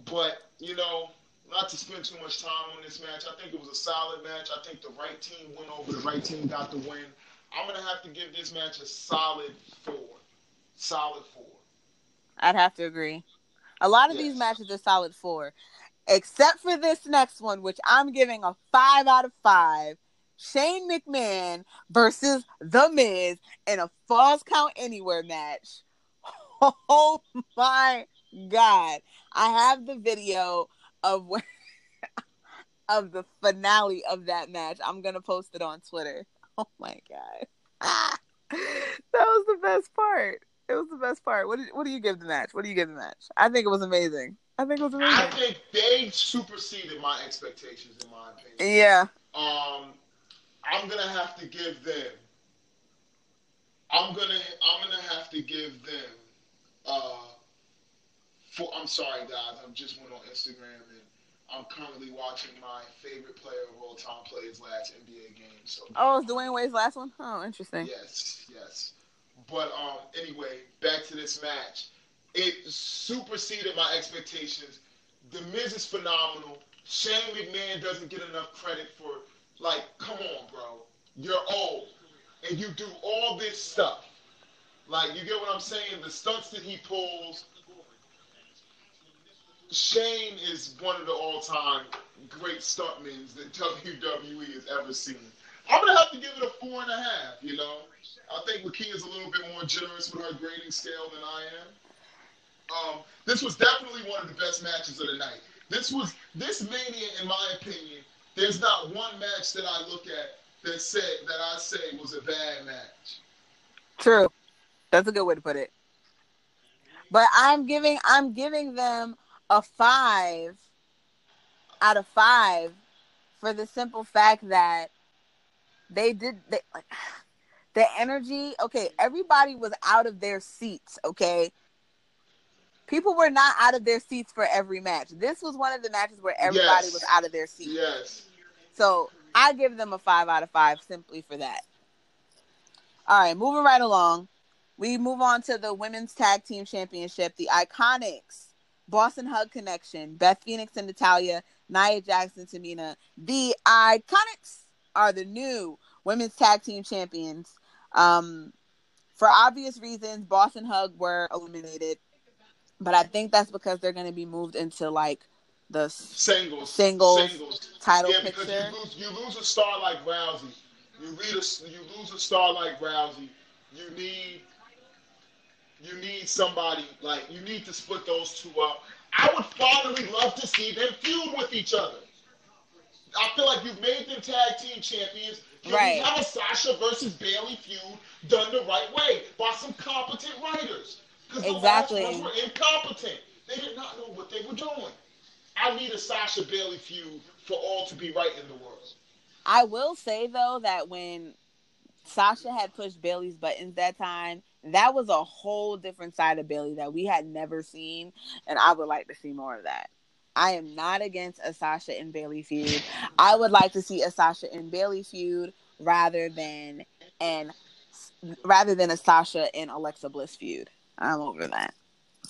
But you know, not to spend too much time on this match. I think it was a solid match. I think the right team went over. The right team got the win. I'm gonna have to give this match a solid four. Solid four. I'd have to agree. A lot of yes. these matches are solid four except for this next one, which I'm giving a five out of five. Shane McMahon versus The Miz in a Falls Count Anywhere match. (laughs) Oh my god! I have the video of where, (laughs) of the finale of that match. I'm gonna post it on Twitter. (laughs) Oh my god! that was the best part. It was the best part. What did, what do you give the match? What do you give the match? I think it was amazing. I think it was amazing. I think they superseded my expectations, in my opinion. Yeah. Um, I'm gonna have to give them. I'm gonna I'm gonna have to give them. Uh, for I'm sorry, guys. I just went on Instagram and I'm currently watching my favorite player of all time play his last NBA game. So. Oh, it's Dwyane Wade's last one. Oh, interesting. Yes, yes. But um, anyway, back to this match it superseded my expectations. The Miz is phenomenal. Shane McMahon doesn't get enough credit for like, come on, bro. You're old. And you do all this stuff. Like, you get what I'm saying? The stunts that he pulls. Shane is one of the all-time great stuntmen that (laughs) WWE has ever seen. I'm gonna have to give it a four and a half. You know, I think McKee is a little bit more generous with her grading scale than I am. Um, this was definitely one of the best matches of the night. This was this mania, in my opinion. There's not one match that I look at that said that I say was a bad match. True, that's a good way to put it. But I'm giving I'm giving them a five out of five for the simple fact that they did they like (sighs) the energy. Okay, everybody was out of their seats. Okay, people were not out of their seats for every match. This was one of the matches where everybody yes. was out of their seats. Yes. So I give them a five out of five simply for that. All right, moving right along. We move on to the women's tag team championship. The Iconics, Boss 'n' Hug Connection, Beth Phoenix and Natalya, Nia Jax, Tamina. The Iconics are the new women's tag team champions. Um, for obvious reasons, Boss 'n' Hug were eliminated but I think that's because they're going to be moved into like the singles, singles, singles. title yeah, because picture. You lose, you lose a star like Rousey. You read a, you lose a star like Rousey. You need you need somebody like you need to split those two up. I would finally love to see them feud with each other. I feel like you've made them tag team champions. Can right. we have a Sasha versus Bayley feud done the right way by some competent writers? Exactly. The were incompetent. They did not know what they were doing. I need a Sasha Bayley feud for all to be right in the world. I will say though that when Sasha had pushed Bayley's buttons that time, that was a whole different side of Bayley that we had never seen, and I would like to see more of that. I am not against a Sasha and Bayley feud. I would like to see a Sasha and Bayley feud rather than and rather than a Sasha and Alexa Bliss feud. I'm over that.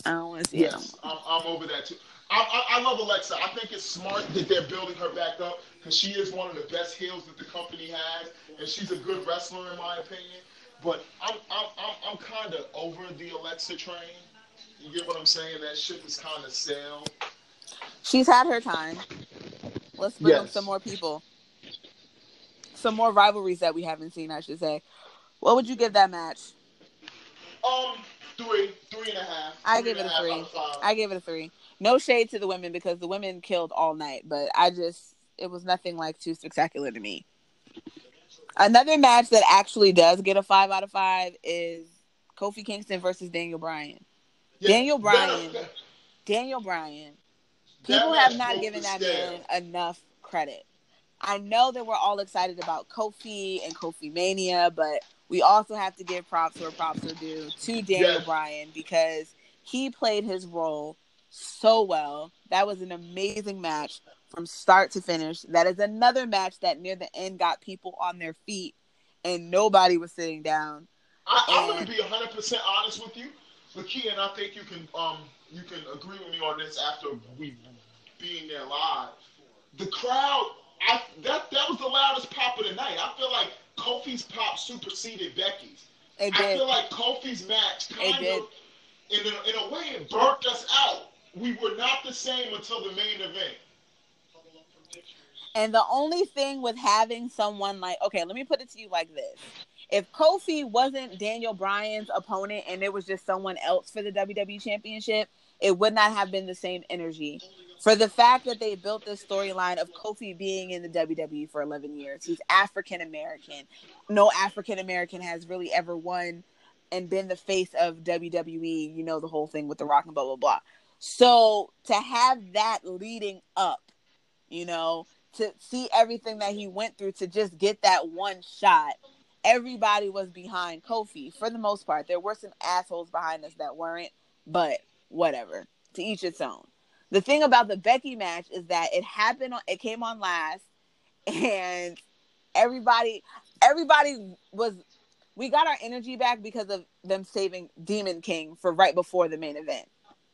I don't want to see yes. I'm, I'm over that too. I, I, I, love Alexa. I think it's smart that they're building her back up because she is one of the best heels that the company has, and she's a good wrestler in my opinion. But I'm I'm I'm, I'm kind of over the Alexa train. You get what I'm saying? That ship is kind of sailed. She's had her time. Let's bring yes. up some more people. some more rivalries that we haven't seen, I should say. What would you give that match? Um, three, three and a half. I give it a three. I give it a three. No shade to the women because the women killed all night, but I just it was nothing like too spectacular to me. Another match that actually does get a five out of five is Kofi Kingston versus Daniel Bryan. Yeah, Daniel Bryan. Daniel Bryan. People have not given that man enough credit. I know that we're all excited about Kofi and Kofi Mania, but we also have to give props where props are due to Daniel yes. Bryan because he played his role so well. That was an amazing match from start to finish. That is another match that near the end got people on their feet and nobody was sitting down. I, am going to be 100 percent honest with you, Lakia, and I think you can um you can agree with me on this after we being there live. The crowd, I that that was the loudest pop of the night. I feel like Kofi's pop superseded Becky's. It did. I feel like Kofi's match kind it of, in a, in a way, it burnt us out. We were not the same until the main event. And the only thing with having someone like, okay, let me put it to you like this. If Kofi wasn't Daniel Bryan's opponent and it was just someone else for the WWE Championship, it would not have been the same energy for the fact that they built this storyline of Kofi being in the WWE for 11 years. He's African American. No African American has really ever won and been the face of WWE. You know, the whole thing with The Rock and blah, blah, blah. So to have that leading up, you know, to see everything that he went through to just get that one shot, everybody was behind Kofi for the most part. There were some assholes behind us that weren't, but whatever. To each its own the thing about the Becky match is that it happened on it came on last (laughs) and everybody everybody was we got our energy back because of them saving Demon King for right before the main event.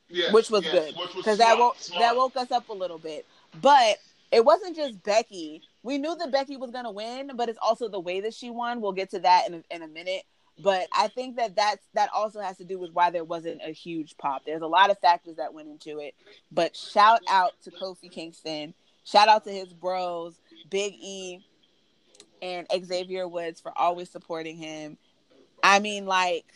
Yes, which was yes, good because that woke that woke us up a little bit. But it wasn't just Becky. We knew that Becky was gonna win, but it's also the way that she won. We'll get to that in a, in a minute. But I think that that's that also has to do with why there wasn't a huge pop. There's a lot of factors that went into it. But shout out to Kofi Kingston. Shout out to his bros, Big E and Xavier Woods for always supporting him. I mean, like,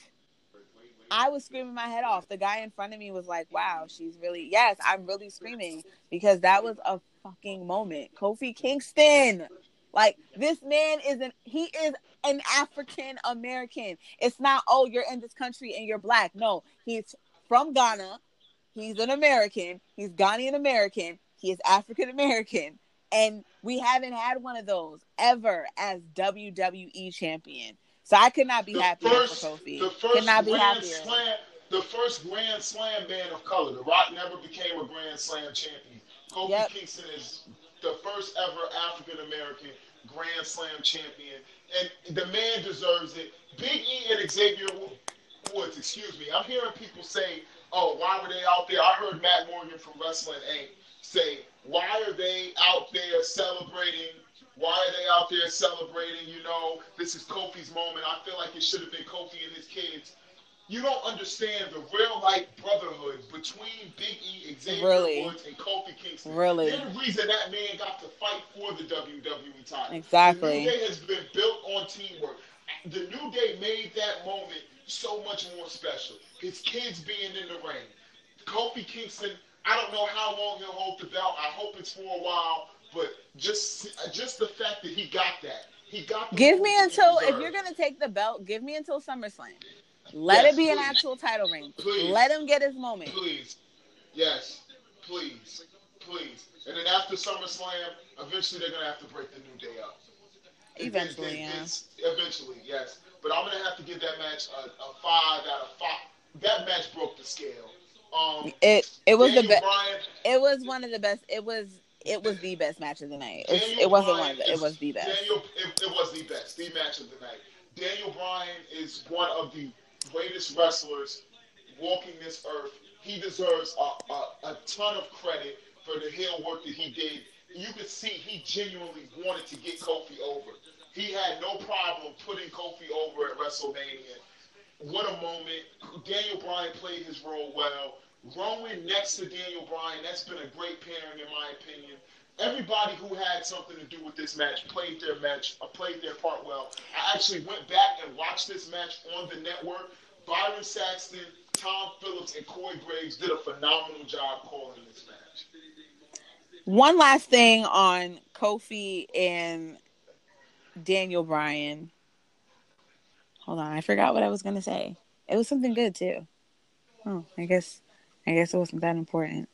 I was screaming my head off. The guy in front of me was like, wow, she's really, yes, I'm really screaming because that was a fucking moment. Kofi Kingston. Like, this man is an, he is an African American. It's not, oh, you're in this country and you're black. No, he's from Ghana. He's an American. He's Ghanaian American. He is African American. And we haven't had one of those ever as WWE champion. So I could not be the happier first, for Kofi. The first could not be happier. Slam, the first Grand Slam man of color. The Rock never became a Grand Slam champion. Kofi yep. Kingston is the first ever African American Grand Slam champion and the man deserves it. Big E and Xavier Woods, excuse me. I'm hearing people say, "Oh, why were they out there?" I heard Matt Morgan from Wrestling Inc. say, "Why are they out there celebrating?" Why are they out there celebrating? You know, this is Kofi's moment. I feel like it should have been Kofi and his kids you don't understand the real life brotherhood between Big E, Xavier really? Woods, and Kofi Kingston. Really, they're the reason that man got to fight for the WWE title. Exactly. The New Day has been built on teamwork. The New Day made that moment so much more special. His kids being in the ring, Kofi Kingston. I don't know how long he'll hold the belt. I hope it's for a while, but just just the fact that he got that. He got. Give me until if you're gonna take the belt, give me until SummerSlam. Let yes, it be please. an actual title ring. Please. Let him get his moment. Please. Yes. Please. Please. And then after SummerSlam, eventually they're gonna have to break the new day up. Eventually, they, yeah. Eventually, yes. But I'm gonna have to give that match a, a five out of five. That match broke the scale. Um, it it was Daniel the best. It was one of the best. It was it was the best match of the night. It, wasn't one of the. It was the best. Daniel, it, it was the best. The match of the night. Daniel Bryan is one of the greatest wrestlers walking this earth. He deserves a, a, a ton of credit for the heel work that he did. You could see he genuinely wanted to get Kofi over. He had no problem putting Kofi over at WrestleMania. What a moment. Daniel Bryan played his role well. Rowan next to Daniel Bryan, that's been a great pairing in my opinion. Everybody who had something to do with this match played their match, uh, played their part well. I actually went back and watched this match on the network. Byron Saxton, Tom Phillips, and Corey Graves did a phenomenal job calling this match. One last thing on Kofi and Daniel Bryan. Hold on, I forgot what I was gonna say. It was something good too. Oh, I guess I guess it wasn't that important.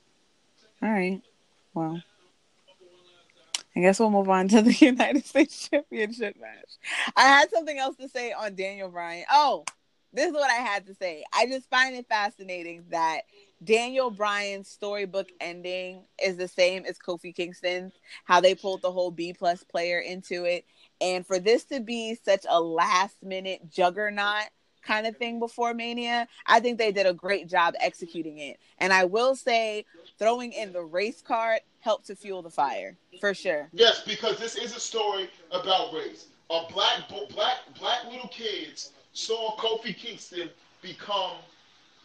All right. Well. I guess we'll move on to the (laughs) United States Championship match. I had something else to say on Daniel Bryan. Oh, this is what I had to say. I just find it fascinating that Daniel Bryan's storybook ending is the same as Kofi Kingston's, how they pulled the whole B plus player into it. And for this to be such a last minute juggernaut kind of thing before Mania, I think they did a great job executing it. And I will say, throwing in the race card helped to fuel the fire for sure. Yes, because this is a story about race. A black, black, black little kids saw Kofi Kingston become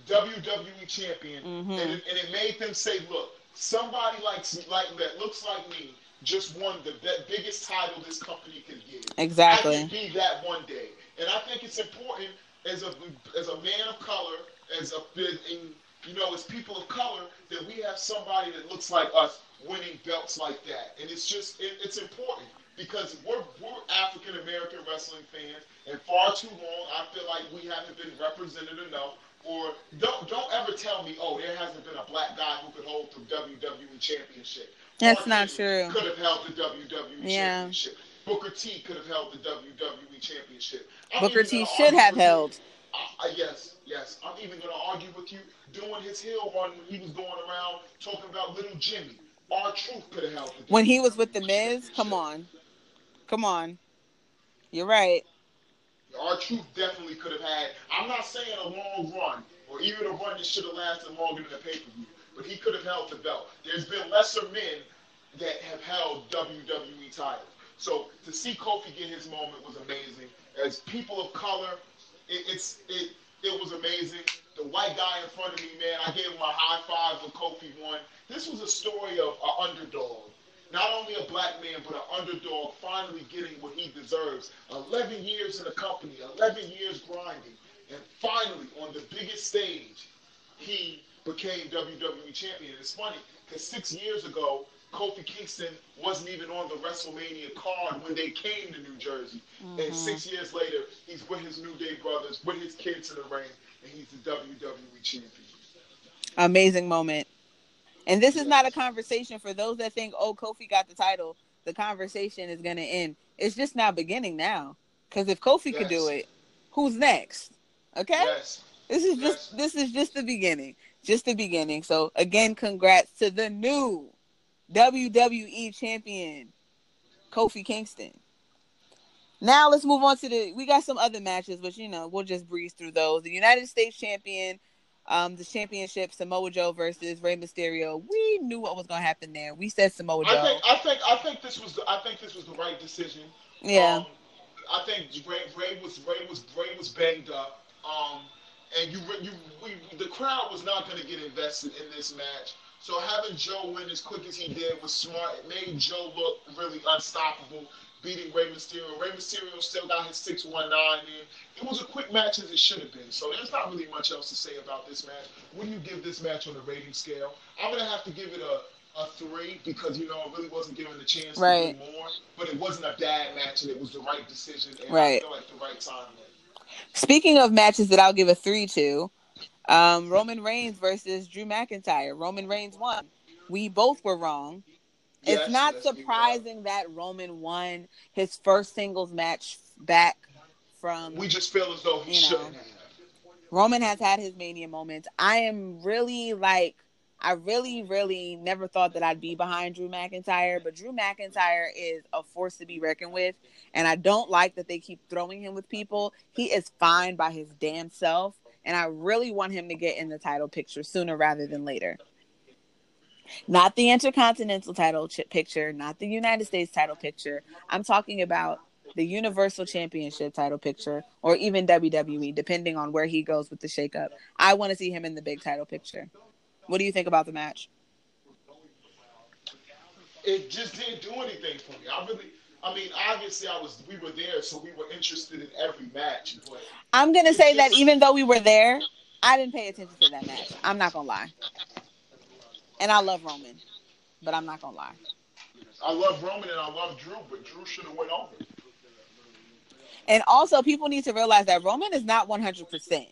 WWE champion, mm-hmm. and, it, and, it, made them say, "Look, somebody like like that looks like me just won the biggest title this company can give. Exactly, I can be that one day." And I think it's important as a as a man of color, as a in, you know, as people of color, that we have somebody that looks like us winning belts like that, and it's just it, it's important because we're, we're African American wrestling fans, and far too long I feel like we haven't been represented enough. Or don't don't ever tell me, oh, there hasn't been a black guy who could hold the WWE Championship. That's not true. Could have held the WWE yeah. Championship. Booker T could have held the WWE Championship. I'm Booker T should have held. Uh, uh, yes, yes. I'm even going to argue with you doing his heel run when he was going around talking about little Jimmy. R-Truth could have held. When he was with the Miz, come on. Come on. You're right. R-Truth definitely could have had. I'm not saying a long run or even a run that should have lasted longer than a pay per view, but he could have held the belt. There's been lesser men that have held WWE titles. So to see Kofi get his moment was amazing. As people of color, it, it's it it was amazing. The white guy in front of me, man, I gave him a high five when Kofi won. This was a story of an underdog not only a black man, but an underdog finally getting what he deserves. 11 years in the company, 11 years grinding, and finally on the biggest stage, he became WWE champion. It's funny because six years ago, Kofi Kingston wasn't even on the WrestleMania card when they came to New Jersey. Mm-hmm. And six years later, he's with his New Day brothers, with his kids in the ring, and he's the WWE champion. Amazing moment. And this is not a conversation for those that think, oh, Kofi got the title. The conversation is going to end. It's just now beginning now. Because if Kofi yes. could do it, who's next? Okay. Yes. This is yes. just this is just the beginning. Just the beginning. So again, congrats to the new WWE champion, Kofi Kingston. Now let's move on to the. We got some other matches, but you know we'll just breeze through those. The United States champion um, the championship, Samoa Joe versus Rey Mysterio. We knew what was going to happen there. We said Samoa Joe. I think, I think, I think this was, the, I think this was the right decision. Yeah. Um, I think Rey, Rey was, Rey was, Rey was banged up. Um, and you, you, we, the crowd was not going to get invested in this match. So having Joe win as quick as he did was smart. It made Joe look really unstoppable beating Rey Mysterio. Rey Mysterio still got his 619 in. It was a quick match as it should have been. So there's not really much else to say about this match. When you give this match on the rating scale, I'm going to have to give it a a three because you know it really wasn't given the chance right. to do more. But it wasn't a bad match, and it was the right decision. And right. I feel like the right time. Speaking of matches that I'll give a three to, um, Roman Reigns versus Drew McIntyre. Roman Reigns won. We both were wrong. Yes, it's not surprising that Roman won his first singles match back from. We just feel as though he you know, Roman has had his mania moments. I am really like, I really, really never thought that I'd be behind Drew McIntyre, but Drew McIntyre is a force to be reckoned with. And I don't like that they keep throwing him with people. He is fine by his damn self. And I really want him to get in the title picture sooner rather than later. Not the Intercontinental title ch- picture, not the United States title picture. I'm talking about the Universal Championship title picture or even WWE, depending on where he goes with the shakeup. I want to see him in the big title picture. What do you think about the match? it just didn't do anything for me. I really, I mean, obviously, I was we were there, so we were interested in every match. I'm gonna say just, that even though we were there, I didn't pay attention to that match. I'm not gonna lie. And I love Roman, but I'm not gonna lie. I love Roman and I love Drew, but Drew should have went over. And also, people need to realize that Roman is not 100. percent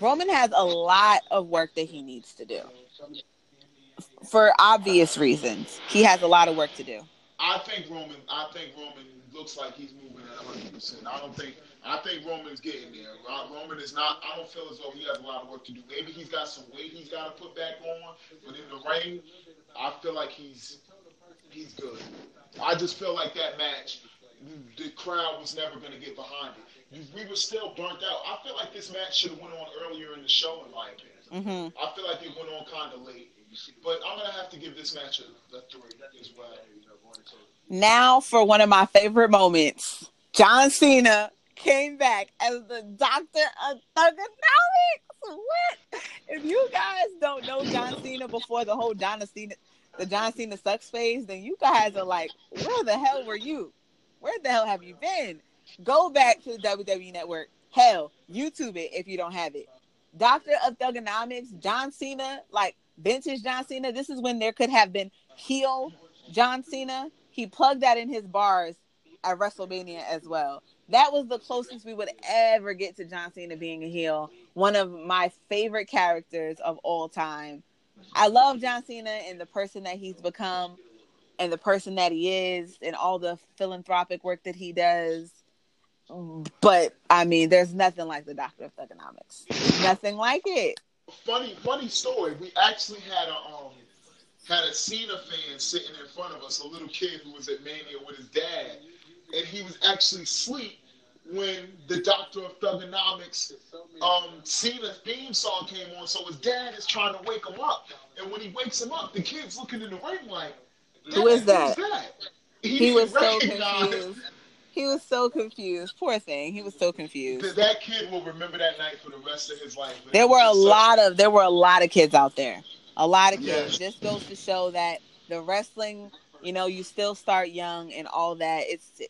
Roman has a lot of work that he needs to do for obvious reasons. He has a lot of work to do. I think Roman. I think Roman looks like he's moving at 100. percent I don't think. I think Roman's getting there. Roman is not. I don't feel as though he has a lot of work to do. Maybe he's got some weight he's got to put back on, but in the ring, I feel like he's he's good. I just feel like that match, the crowd was never going to get behind it. We were still burnt out. I feel like this match should have went on earlier in the show, in my opinion. Mm-hmm. I feel like it went on kind of late. But I'm going to have to give this match a, a three as well. Now for one of my favorite moments. John Cena came back as the Doctor of Thuganomics. What? If you guys don't know John Cena before the whole John Cena, the John Cena sucks phase, then you guys are like, where the hell were you? Where the hell have you been? Go back to the WWE Network. Hell, YouTube it if you don't have it. Doctor of Thuganomics, John Cena, like vintage John Cena. This is when there could have been heel John Cena. He plugged that in his bars at WrestleMania as well. That was the closest we would ever get to John Cena being a heel. One of my favorite characters of all time. I love John Cena and the person that he's become and the person that he is and all the philanthropic work that he does. But I mean, there's nothing like the Doctor of Thuganomics. Nothing like it. Funny, funny story. We actually had a um had a Cena fan sitting in front of us, a little kid who was at Mania with his dad, and he was actually asleep when the Doctor of Thuganomics um, Cena theme song came on. So his dad is trying to wake him up. And when he wakes him up, the kid's looking in the ring like, Who is that? that? He, he was so confused. He was so confused. Poor thing. He was so confused. That kid will remember that night for the rest of his life. There were a lot of there were a lot of kids out there. A lot of kids. Yes. This goes to show that the wrestling, you know, you still start young and all that. It's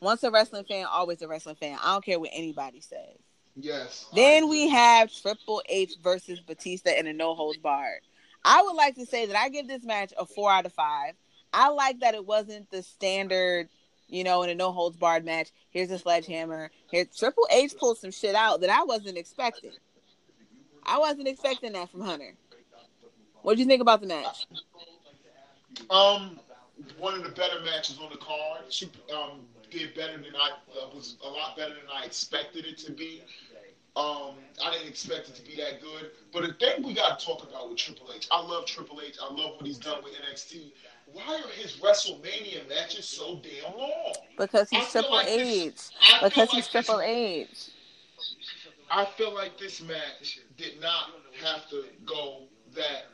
once a wrestling fan, always a wrestling fan. I don't care what anybody says. Yes. Then we have Triple H versus Batista in a no holds barred. I would like to say that I give this match a four out of five. I like that it wasn't the standard, you know, in a no holds barred match. Here's a sledgehammer. Here, Triple H pulled some shit out that I wasn't expecting. I wasn't expecting that from Hunter. What do you think about the match? Um, one of the better matches on the card. Um, did better than I uh, was a lot better than I expected it to be. Um, I didn't expect it to be that good. But the thing we got to talk about with Triple H, I love Triple H. I love what he's done with NXT. Why are his WrestleMania matches so damn long? Because he's Triple like H. This, because he's Triple H. I feel like this match did not have to go that.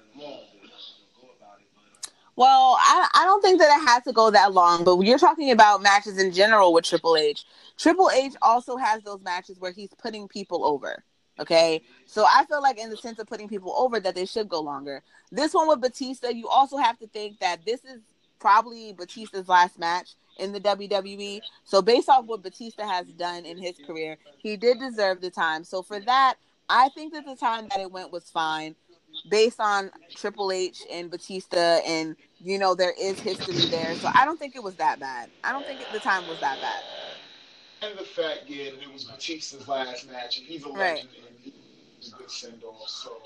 Well, I, I don't think that it has to go that long, but you're talking about matches in general with Triple H. Triple H also has those matches where he's putting people over. Okay. So I feel like in the sense of putting people over that they should go longer. This one with Batista, you also have to think that this is probably Batista's last match in the WWE. So based off what Batista has done in his career, he did deserve the time. So for that, I think that the time that it went was fine based on Triple H and Batista, and you know there is history there. So I don't think it was that bad. I don't think the time was that bad. And the fact, yeah, that it was Batista's last match, and he's a legend, right. and he's a good send off. So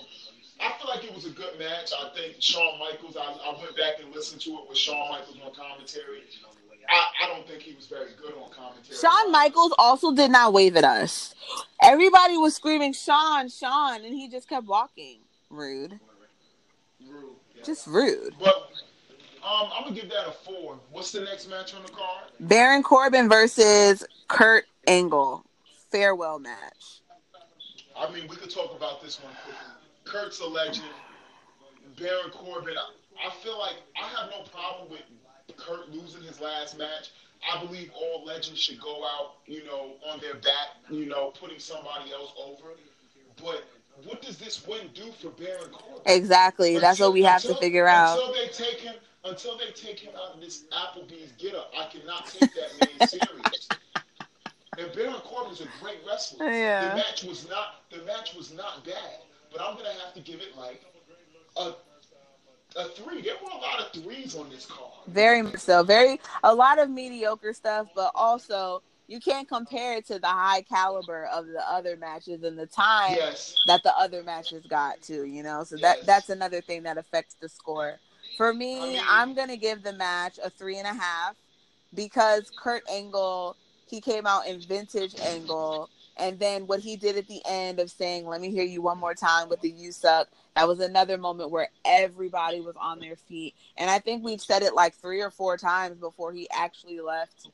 I feel like it was a good match. I think Shawn Michaels. I, I went back and listened to it with Shawn Michaels on commentary. I, I, don't think he was very good on commentary. Shawn Michaels also did not wave at us. Everybody was screaming Shawn, Shawn, and he just kept walking. Rude. Rude. Yeah. Just rude. But um, I'm gonna give that a four. What's the next match on the card? Baron Corbin versus Kurt Angle. Farewell match. I mean, we could talk about this one quickly. Kurt's a legend. Baron Corbin. I, I feel like I have no problem with Kurt losing his last match. I believe all legends should go out, you know, on their back, you know, putting somebody else over. But what does this win do for Baron Corbin? Exactly. Until, That's what we have until, to figure out. Until they take him, until they take him out of this Applebee's get up, I cannot take that man (laughs) serious. and Baron Corbin is a great wrestler. Yeah. The match was not the match was not bad, but I'm gonna have to give it like a a three. There were a lot of threes on this card. Very much so. Very a lot of mediocre stuff, but also you can't compare it to the high caliber of the other matches and the time yes. that the other matches got to, you know. So yes. that that's another thing that affects the score. For me, I mean, I'm gonna give the match a three and a half because Kurt Angle he came out in vintage Angle, and then what he did at the end of saying, "Let me hear you one more time" with the "You suck." That was another moment where everybody was on their feet, and I think we've said it like three or four times before he actually left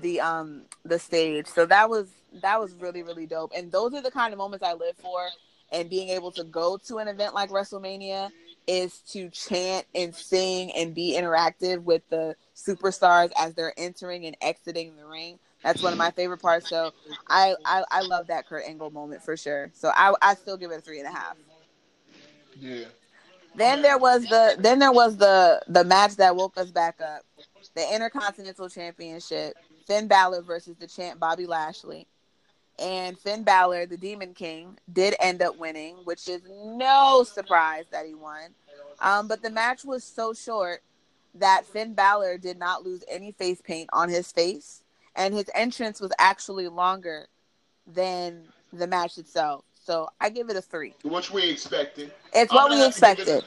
the um the stage. So that was that was really really dope, and those are the kind of moments I live for. And being able to go to an event like WrestleMania is to chant and sing and be interactive with the superstars as they're entering and exiting the ring. That's one of my favorite parts. So I, I, I love that Kurt Angle moment for sure. So I, I still give it a three and a half. Yeah. Then there was the then there was the the match that woke us back up, the Intercontinental Championship, Finn Balor versus the champ Bobby Lashley and Finn Balor, the Demon King, did end up winning, which is no surprise that he won. Um, but the match was so short that Finn Balor did not lose any face paint on his face, and his entrance was actually longer than the match itself. So I give it a three. Which we expected. It's what we expected.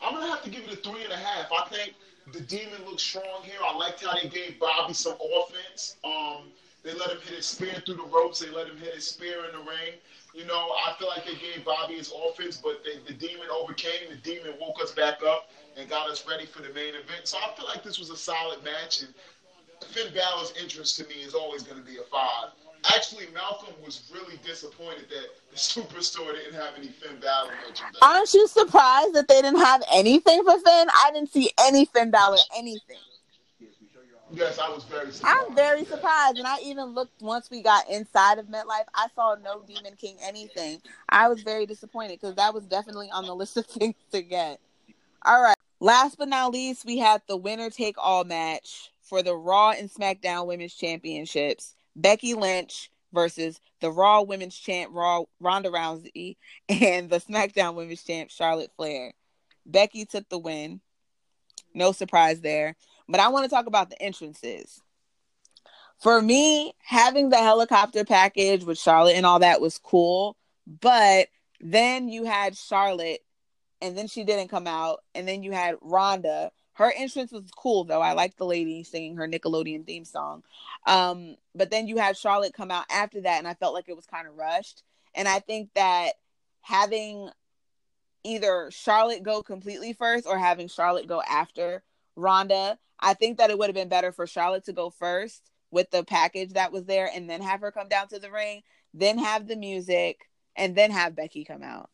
i am gonna have to give it a three and a half. I think the Demon looked strong here. I liked how they gave Bobby some offense. Um, they let him hit his spear through the ropes. They let him hit his spear in the ring. You know, I feel like they gave Bobby his offense, but they, the demon overcame. The demon woke us back up and got us ready for the main event. So I feel like this was a solid match. And Finn Balor's interest to me is always going to be a five. Actually, Malcolm was really disappointed that the (laughs) superstore didn't have any Finn Balor merchandise. Aren't you surprised that they didn't have anything for Finn? I didn't see any Finn Balor anything. Yes, I was very surprised. I'm very surprised. And I even looked once we got inside of MetLife, I saw no Demon King anything. I was very disappointed because that was definitely on the (laughs) list of things to get. All right. Last but not least, we had the winner take all match for the Raw and SmackDown Women's Championships. Becky Lynch versus the Raw Women's Champ Raw Ronda Rousey (laughs) and the SmackDown Women's Champ Charlotte Flair. Becky took the win. No surprise there. But I want to talk about the entrances. For me, having the helicopter package with Charlotte and all that was cool. But then you had Charlotte, and then she didn't come out. And then you had Ronda. Her entrance was cool, though. I like the lady singing her Nickelodeon theme song. Um, but then you had Charlotte come out after that, and I felt like it was kind of rushed. And I think that having either Charlotte go completely first or having Charlotte go after Ronda I think that it would have been better for Charlotte to go first with the package that was there and then have her come down to the ring, then have the music, and then have Becky come out.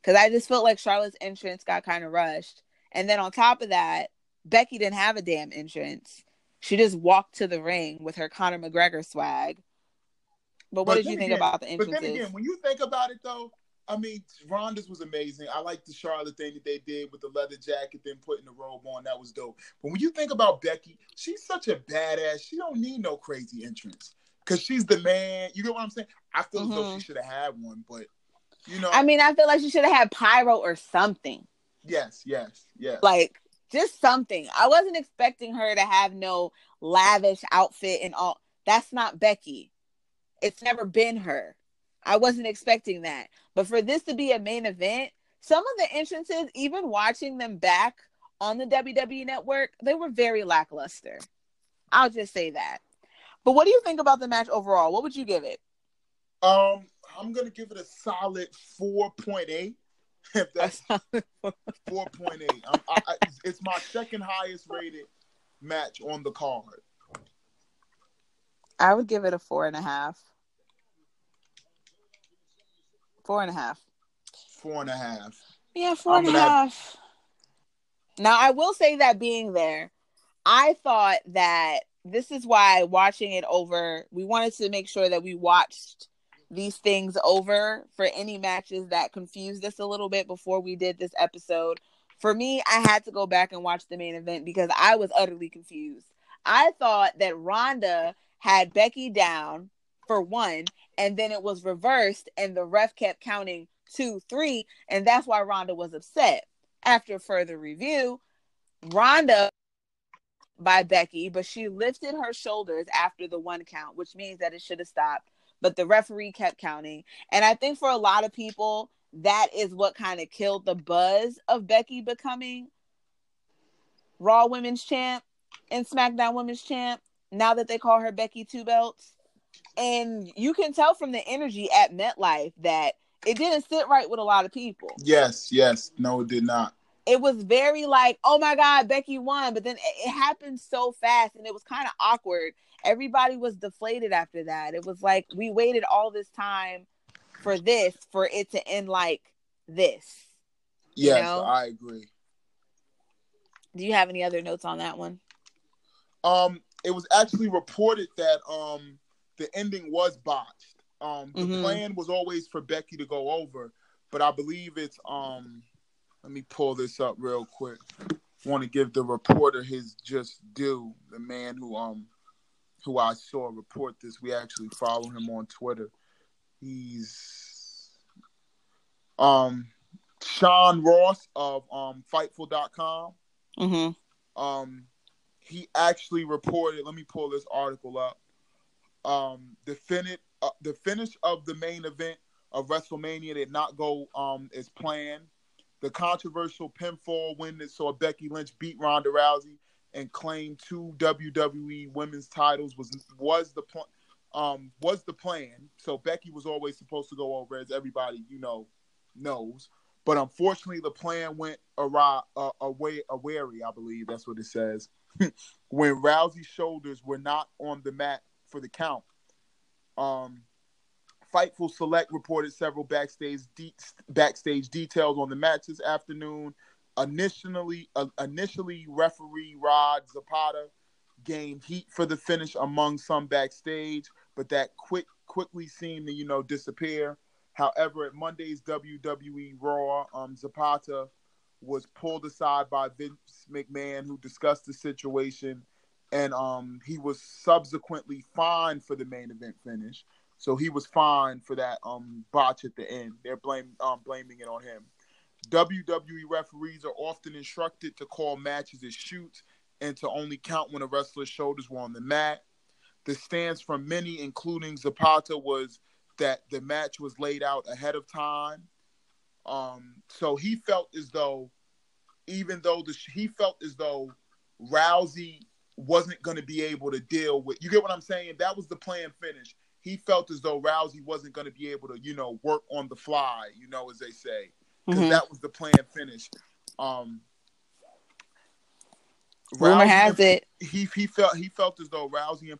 Because I just felt like Charlotte's entrance got kind of rushed. And then on top of that, Becky didn't have a damn entrance. She just walked to the ring with her Conor McGregor swag. But what but did you think again, about the entrances? But then again, when you think about it though, I mean, Ronda's was amazing. I like the Charlotte thing that they did with the leather jacket, then putting the robe on. That was dope. But when you think about Becky, she's such a badass. She don't need no crazy entrance because she's the man. You know what I'm saying? I feel mm-hmm. as though she mm-hmm. should have had one, but you know. I mean, I feel like she should have had pyro or something. Yes, yes, yes. Like just something. I wasn't expecting her to have no lavish outfit and all. That's not Becky. It's never been her. I wasn't expecting that. But for this to be a main event, some of the entrances, even watching them back on the WWE network, they were very lackluster. I'll just say that. But what do you think about the match overall? What would you give it? Um, I'm gonna give it a solid four point eight. If that's four point eight, it's my second highest rated match on the card. I would give it a four and a half. Four and a half. Four and a half. Yeah, four I'm and a half. Have... Now I will say that being there, I thought that this is why watching it over, we wanted to make sure that we watched these things over for any matches that confused us a little bit before we did this episode For me, I had to go back and watch the main event because I was utterly confused. I thought that Ronda had Becky down for one, and then it was reversed, and the ref kept counting two, three, and that's why Ronda was upset. After further review, Ronda by Becky, but she lifted her shoulders after the one count, which means that it should have stopped. But the referee kept counting. And I think for a lot of people, that is what kind of killed the buzz of Becky becoming Raw Women's Champ and SmackDown Women's Champ now that they call her Becky Two Belts. And you can tell from the energy at MetLife that it didn't sit right with a lot of people. Yes, yes. No, it did not. It was very like, oh my God, Becky won. But then it, it happened so fast and it was kind of awkward. Everybody was deflated after that. It was like we waited all this time for this for it to end like this. Yes, you know? I agree. Do you have any other notes on that one? Um, it was actually reported that um the ending was botched. Um, the mm-hmm. plan was always for Becky to go over, but I believe it's um. Let me pull this up real quick. Want to give the reporter his just due. The man who um, who I saw report this. We actually follow him on Twitter. He's um Sean Ross of um Fightful.com. Mm-hmm. Um, he actually reported. Let me pull this article up. Um, the finish, uh, the finish of the main event of WrestleMania did not go um as planned. The controversial pinfall win that saw Becky Lynch beat Ronda Rousey and claim two WWE women's titles was was the point um, was the plan. So Becky was always supposed to go over, as everybody you know knows. But unfortunately, the plan went awry, uh, away, awary. I believe that's what it says. (laughs) when Rousey's shoulders were not on the mat for the count. Um, Fightful Select reported several backstage de- backstage details on the match this afternoon. Initially, uh, initially referee Rod Zapata gained heat for the finish among some backstage, but that quick quickly seemed to you know disappear. However, at Monday's WWE Raw, um, Zapata was pulled aside by Vince McMahon, who discussed the situation, and um, he was subsequently fined for the main event finish. So he was fined for that um, botch at the end. They're blame, um, blaming it on him. WWE referees are often instructed to call matches as shoots and to only count when a wrestler's shoulders were on the mat. The stance from many, including Zapata, was that the match was laid out ahead of time. Um, so he felt as though, even though the he felt as though Rousey wasn't going to be able to deal with. You get what I'm saying? That was the plan finish. He felt as though Rousey wasn't going to be able to, you know, work on the fly. You know, as they say, because mm-hmm. that was the plan finish. Um, Rumor Rousey has it he he felt he felt as though Rousey in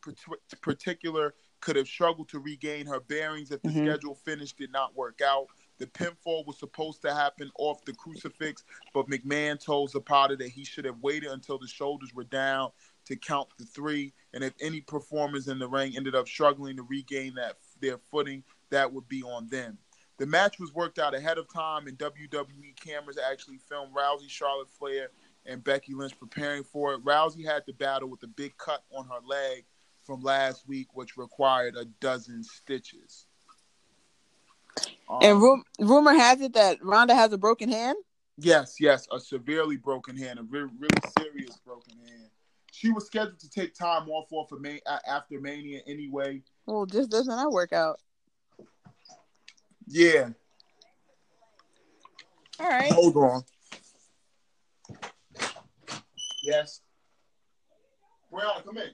particular could have struggled to regain her bearings if the mm-hmm. schedule finish did not work out. The pinfall was supposed to happen off the crucifix, but McMahon told Zapata that he should have waited until the shoulders were down to count the three. And if any performers in the ring ended up struggling to regain that their footing, that would be on them. The match was worked out ahead of time, and WWE cameras actually filmed Rousey, Charlotte Flair, and Becky Lynch preparing for it. Rousey had to battle with a big cut on her leg from last week, which required a dozen stitches. Um, and rum- rumor has it that Ronda has a broken hand. Yes, yes, a severely broken hand, a really, really serious broken hand. She was scheduled to take time off off of May- after Mania anyway. Well, just doesn't that work out? Yeah. All right. Hold on. Yes. Brianna, come in.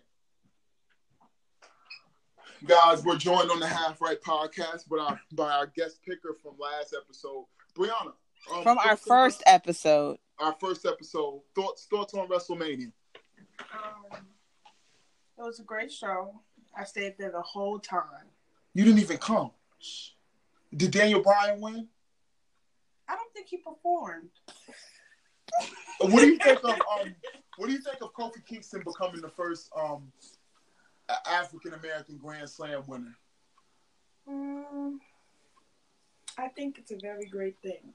Guys, we're joined on the Half Right podcast by our, by our guest picker from last episode, Brianna. Um, from our first episode. Our first episode. Thoughts thoughts on WrestleMania? Um, it was a great show. I stayed there the whole time. You didn't even come. Did Daniel Bryan win? I don't think he performed. what do you think of um? What do you think of Kofi Kingston becoming the first um African American Grand Slam winner? Mm, I think it's a very great thing.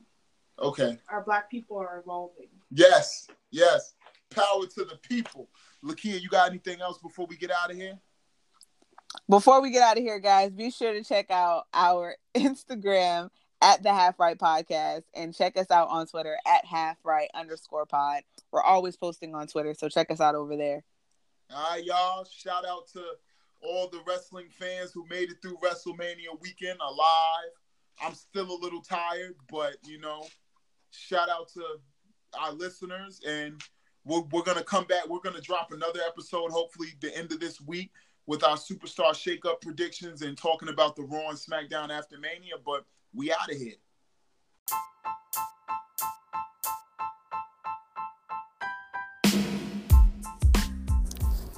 Okay. Our black people are evolving. Yes, yes. Power to the people. Lakia, you got anything else before we get out of here? Before we get out of here, guys, be sure to check out our (laughs) Instagram at the Half Right Podcast and check us out on Twitter at Half Right underscore pod. We're always posting on Twitter, so check us out over there. All right, y'all. Shout out to all the wrestling fans who made it through WrestleMania weekend alive. I'm still a little tired, but you know, shout out to our listeners and we're, we're gonna come back. We're gonna drop another episode, hopefully the end of this week, with our superstar shakeup predictions and talking about the Raw and SmackDown after Mania. But we out of here.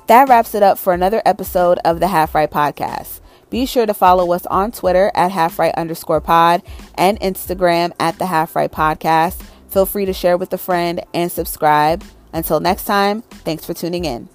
That wraps it up for another episode of the Half Right Podcast. Be sure to follow us on Twitter at half right underscore pod and Instagram at the half right podcast. Feel free to share with a friend and subscribe. Until next time, thanks for tuning in.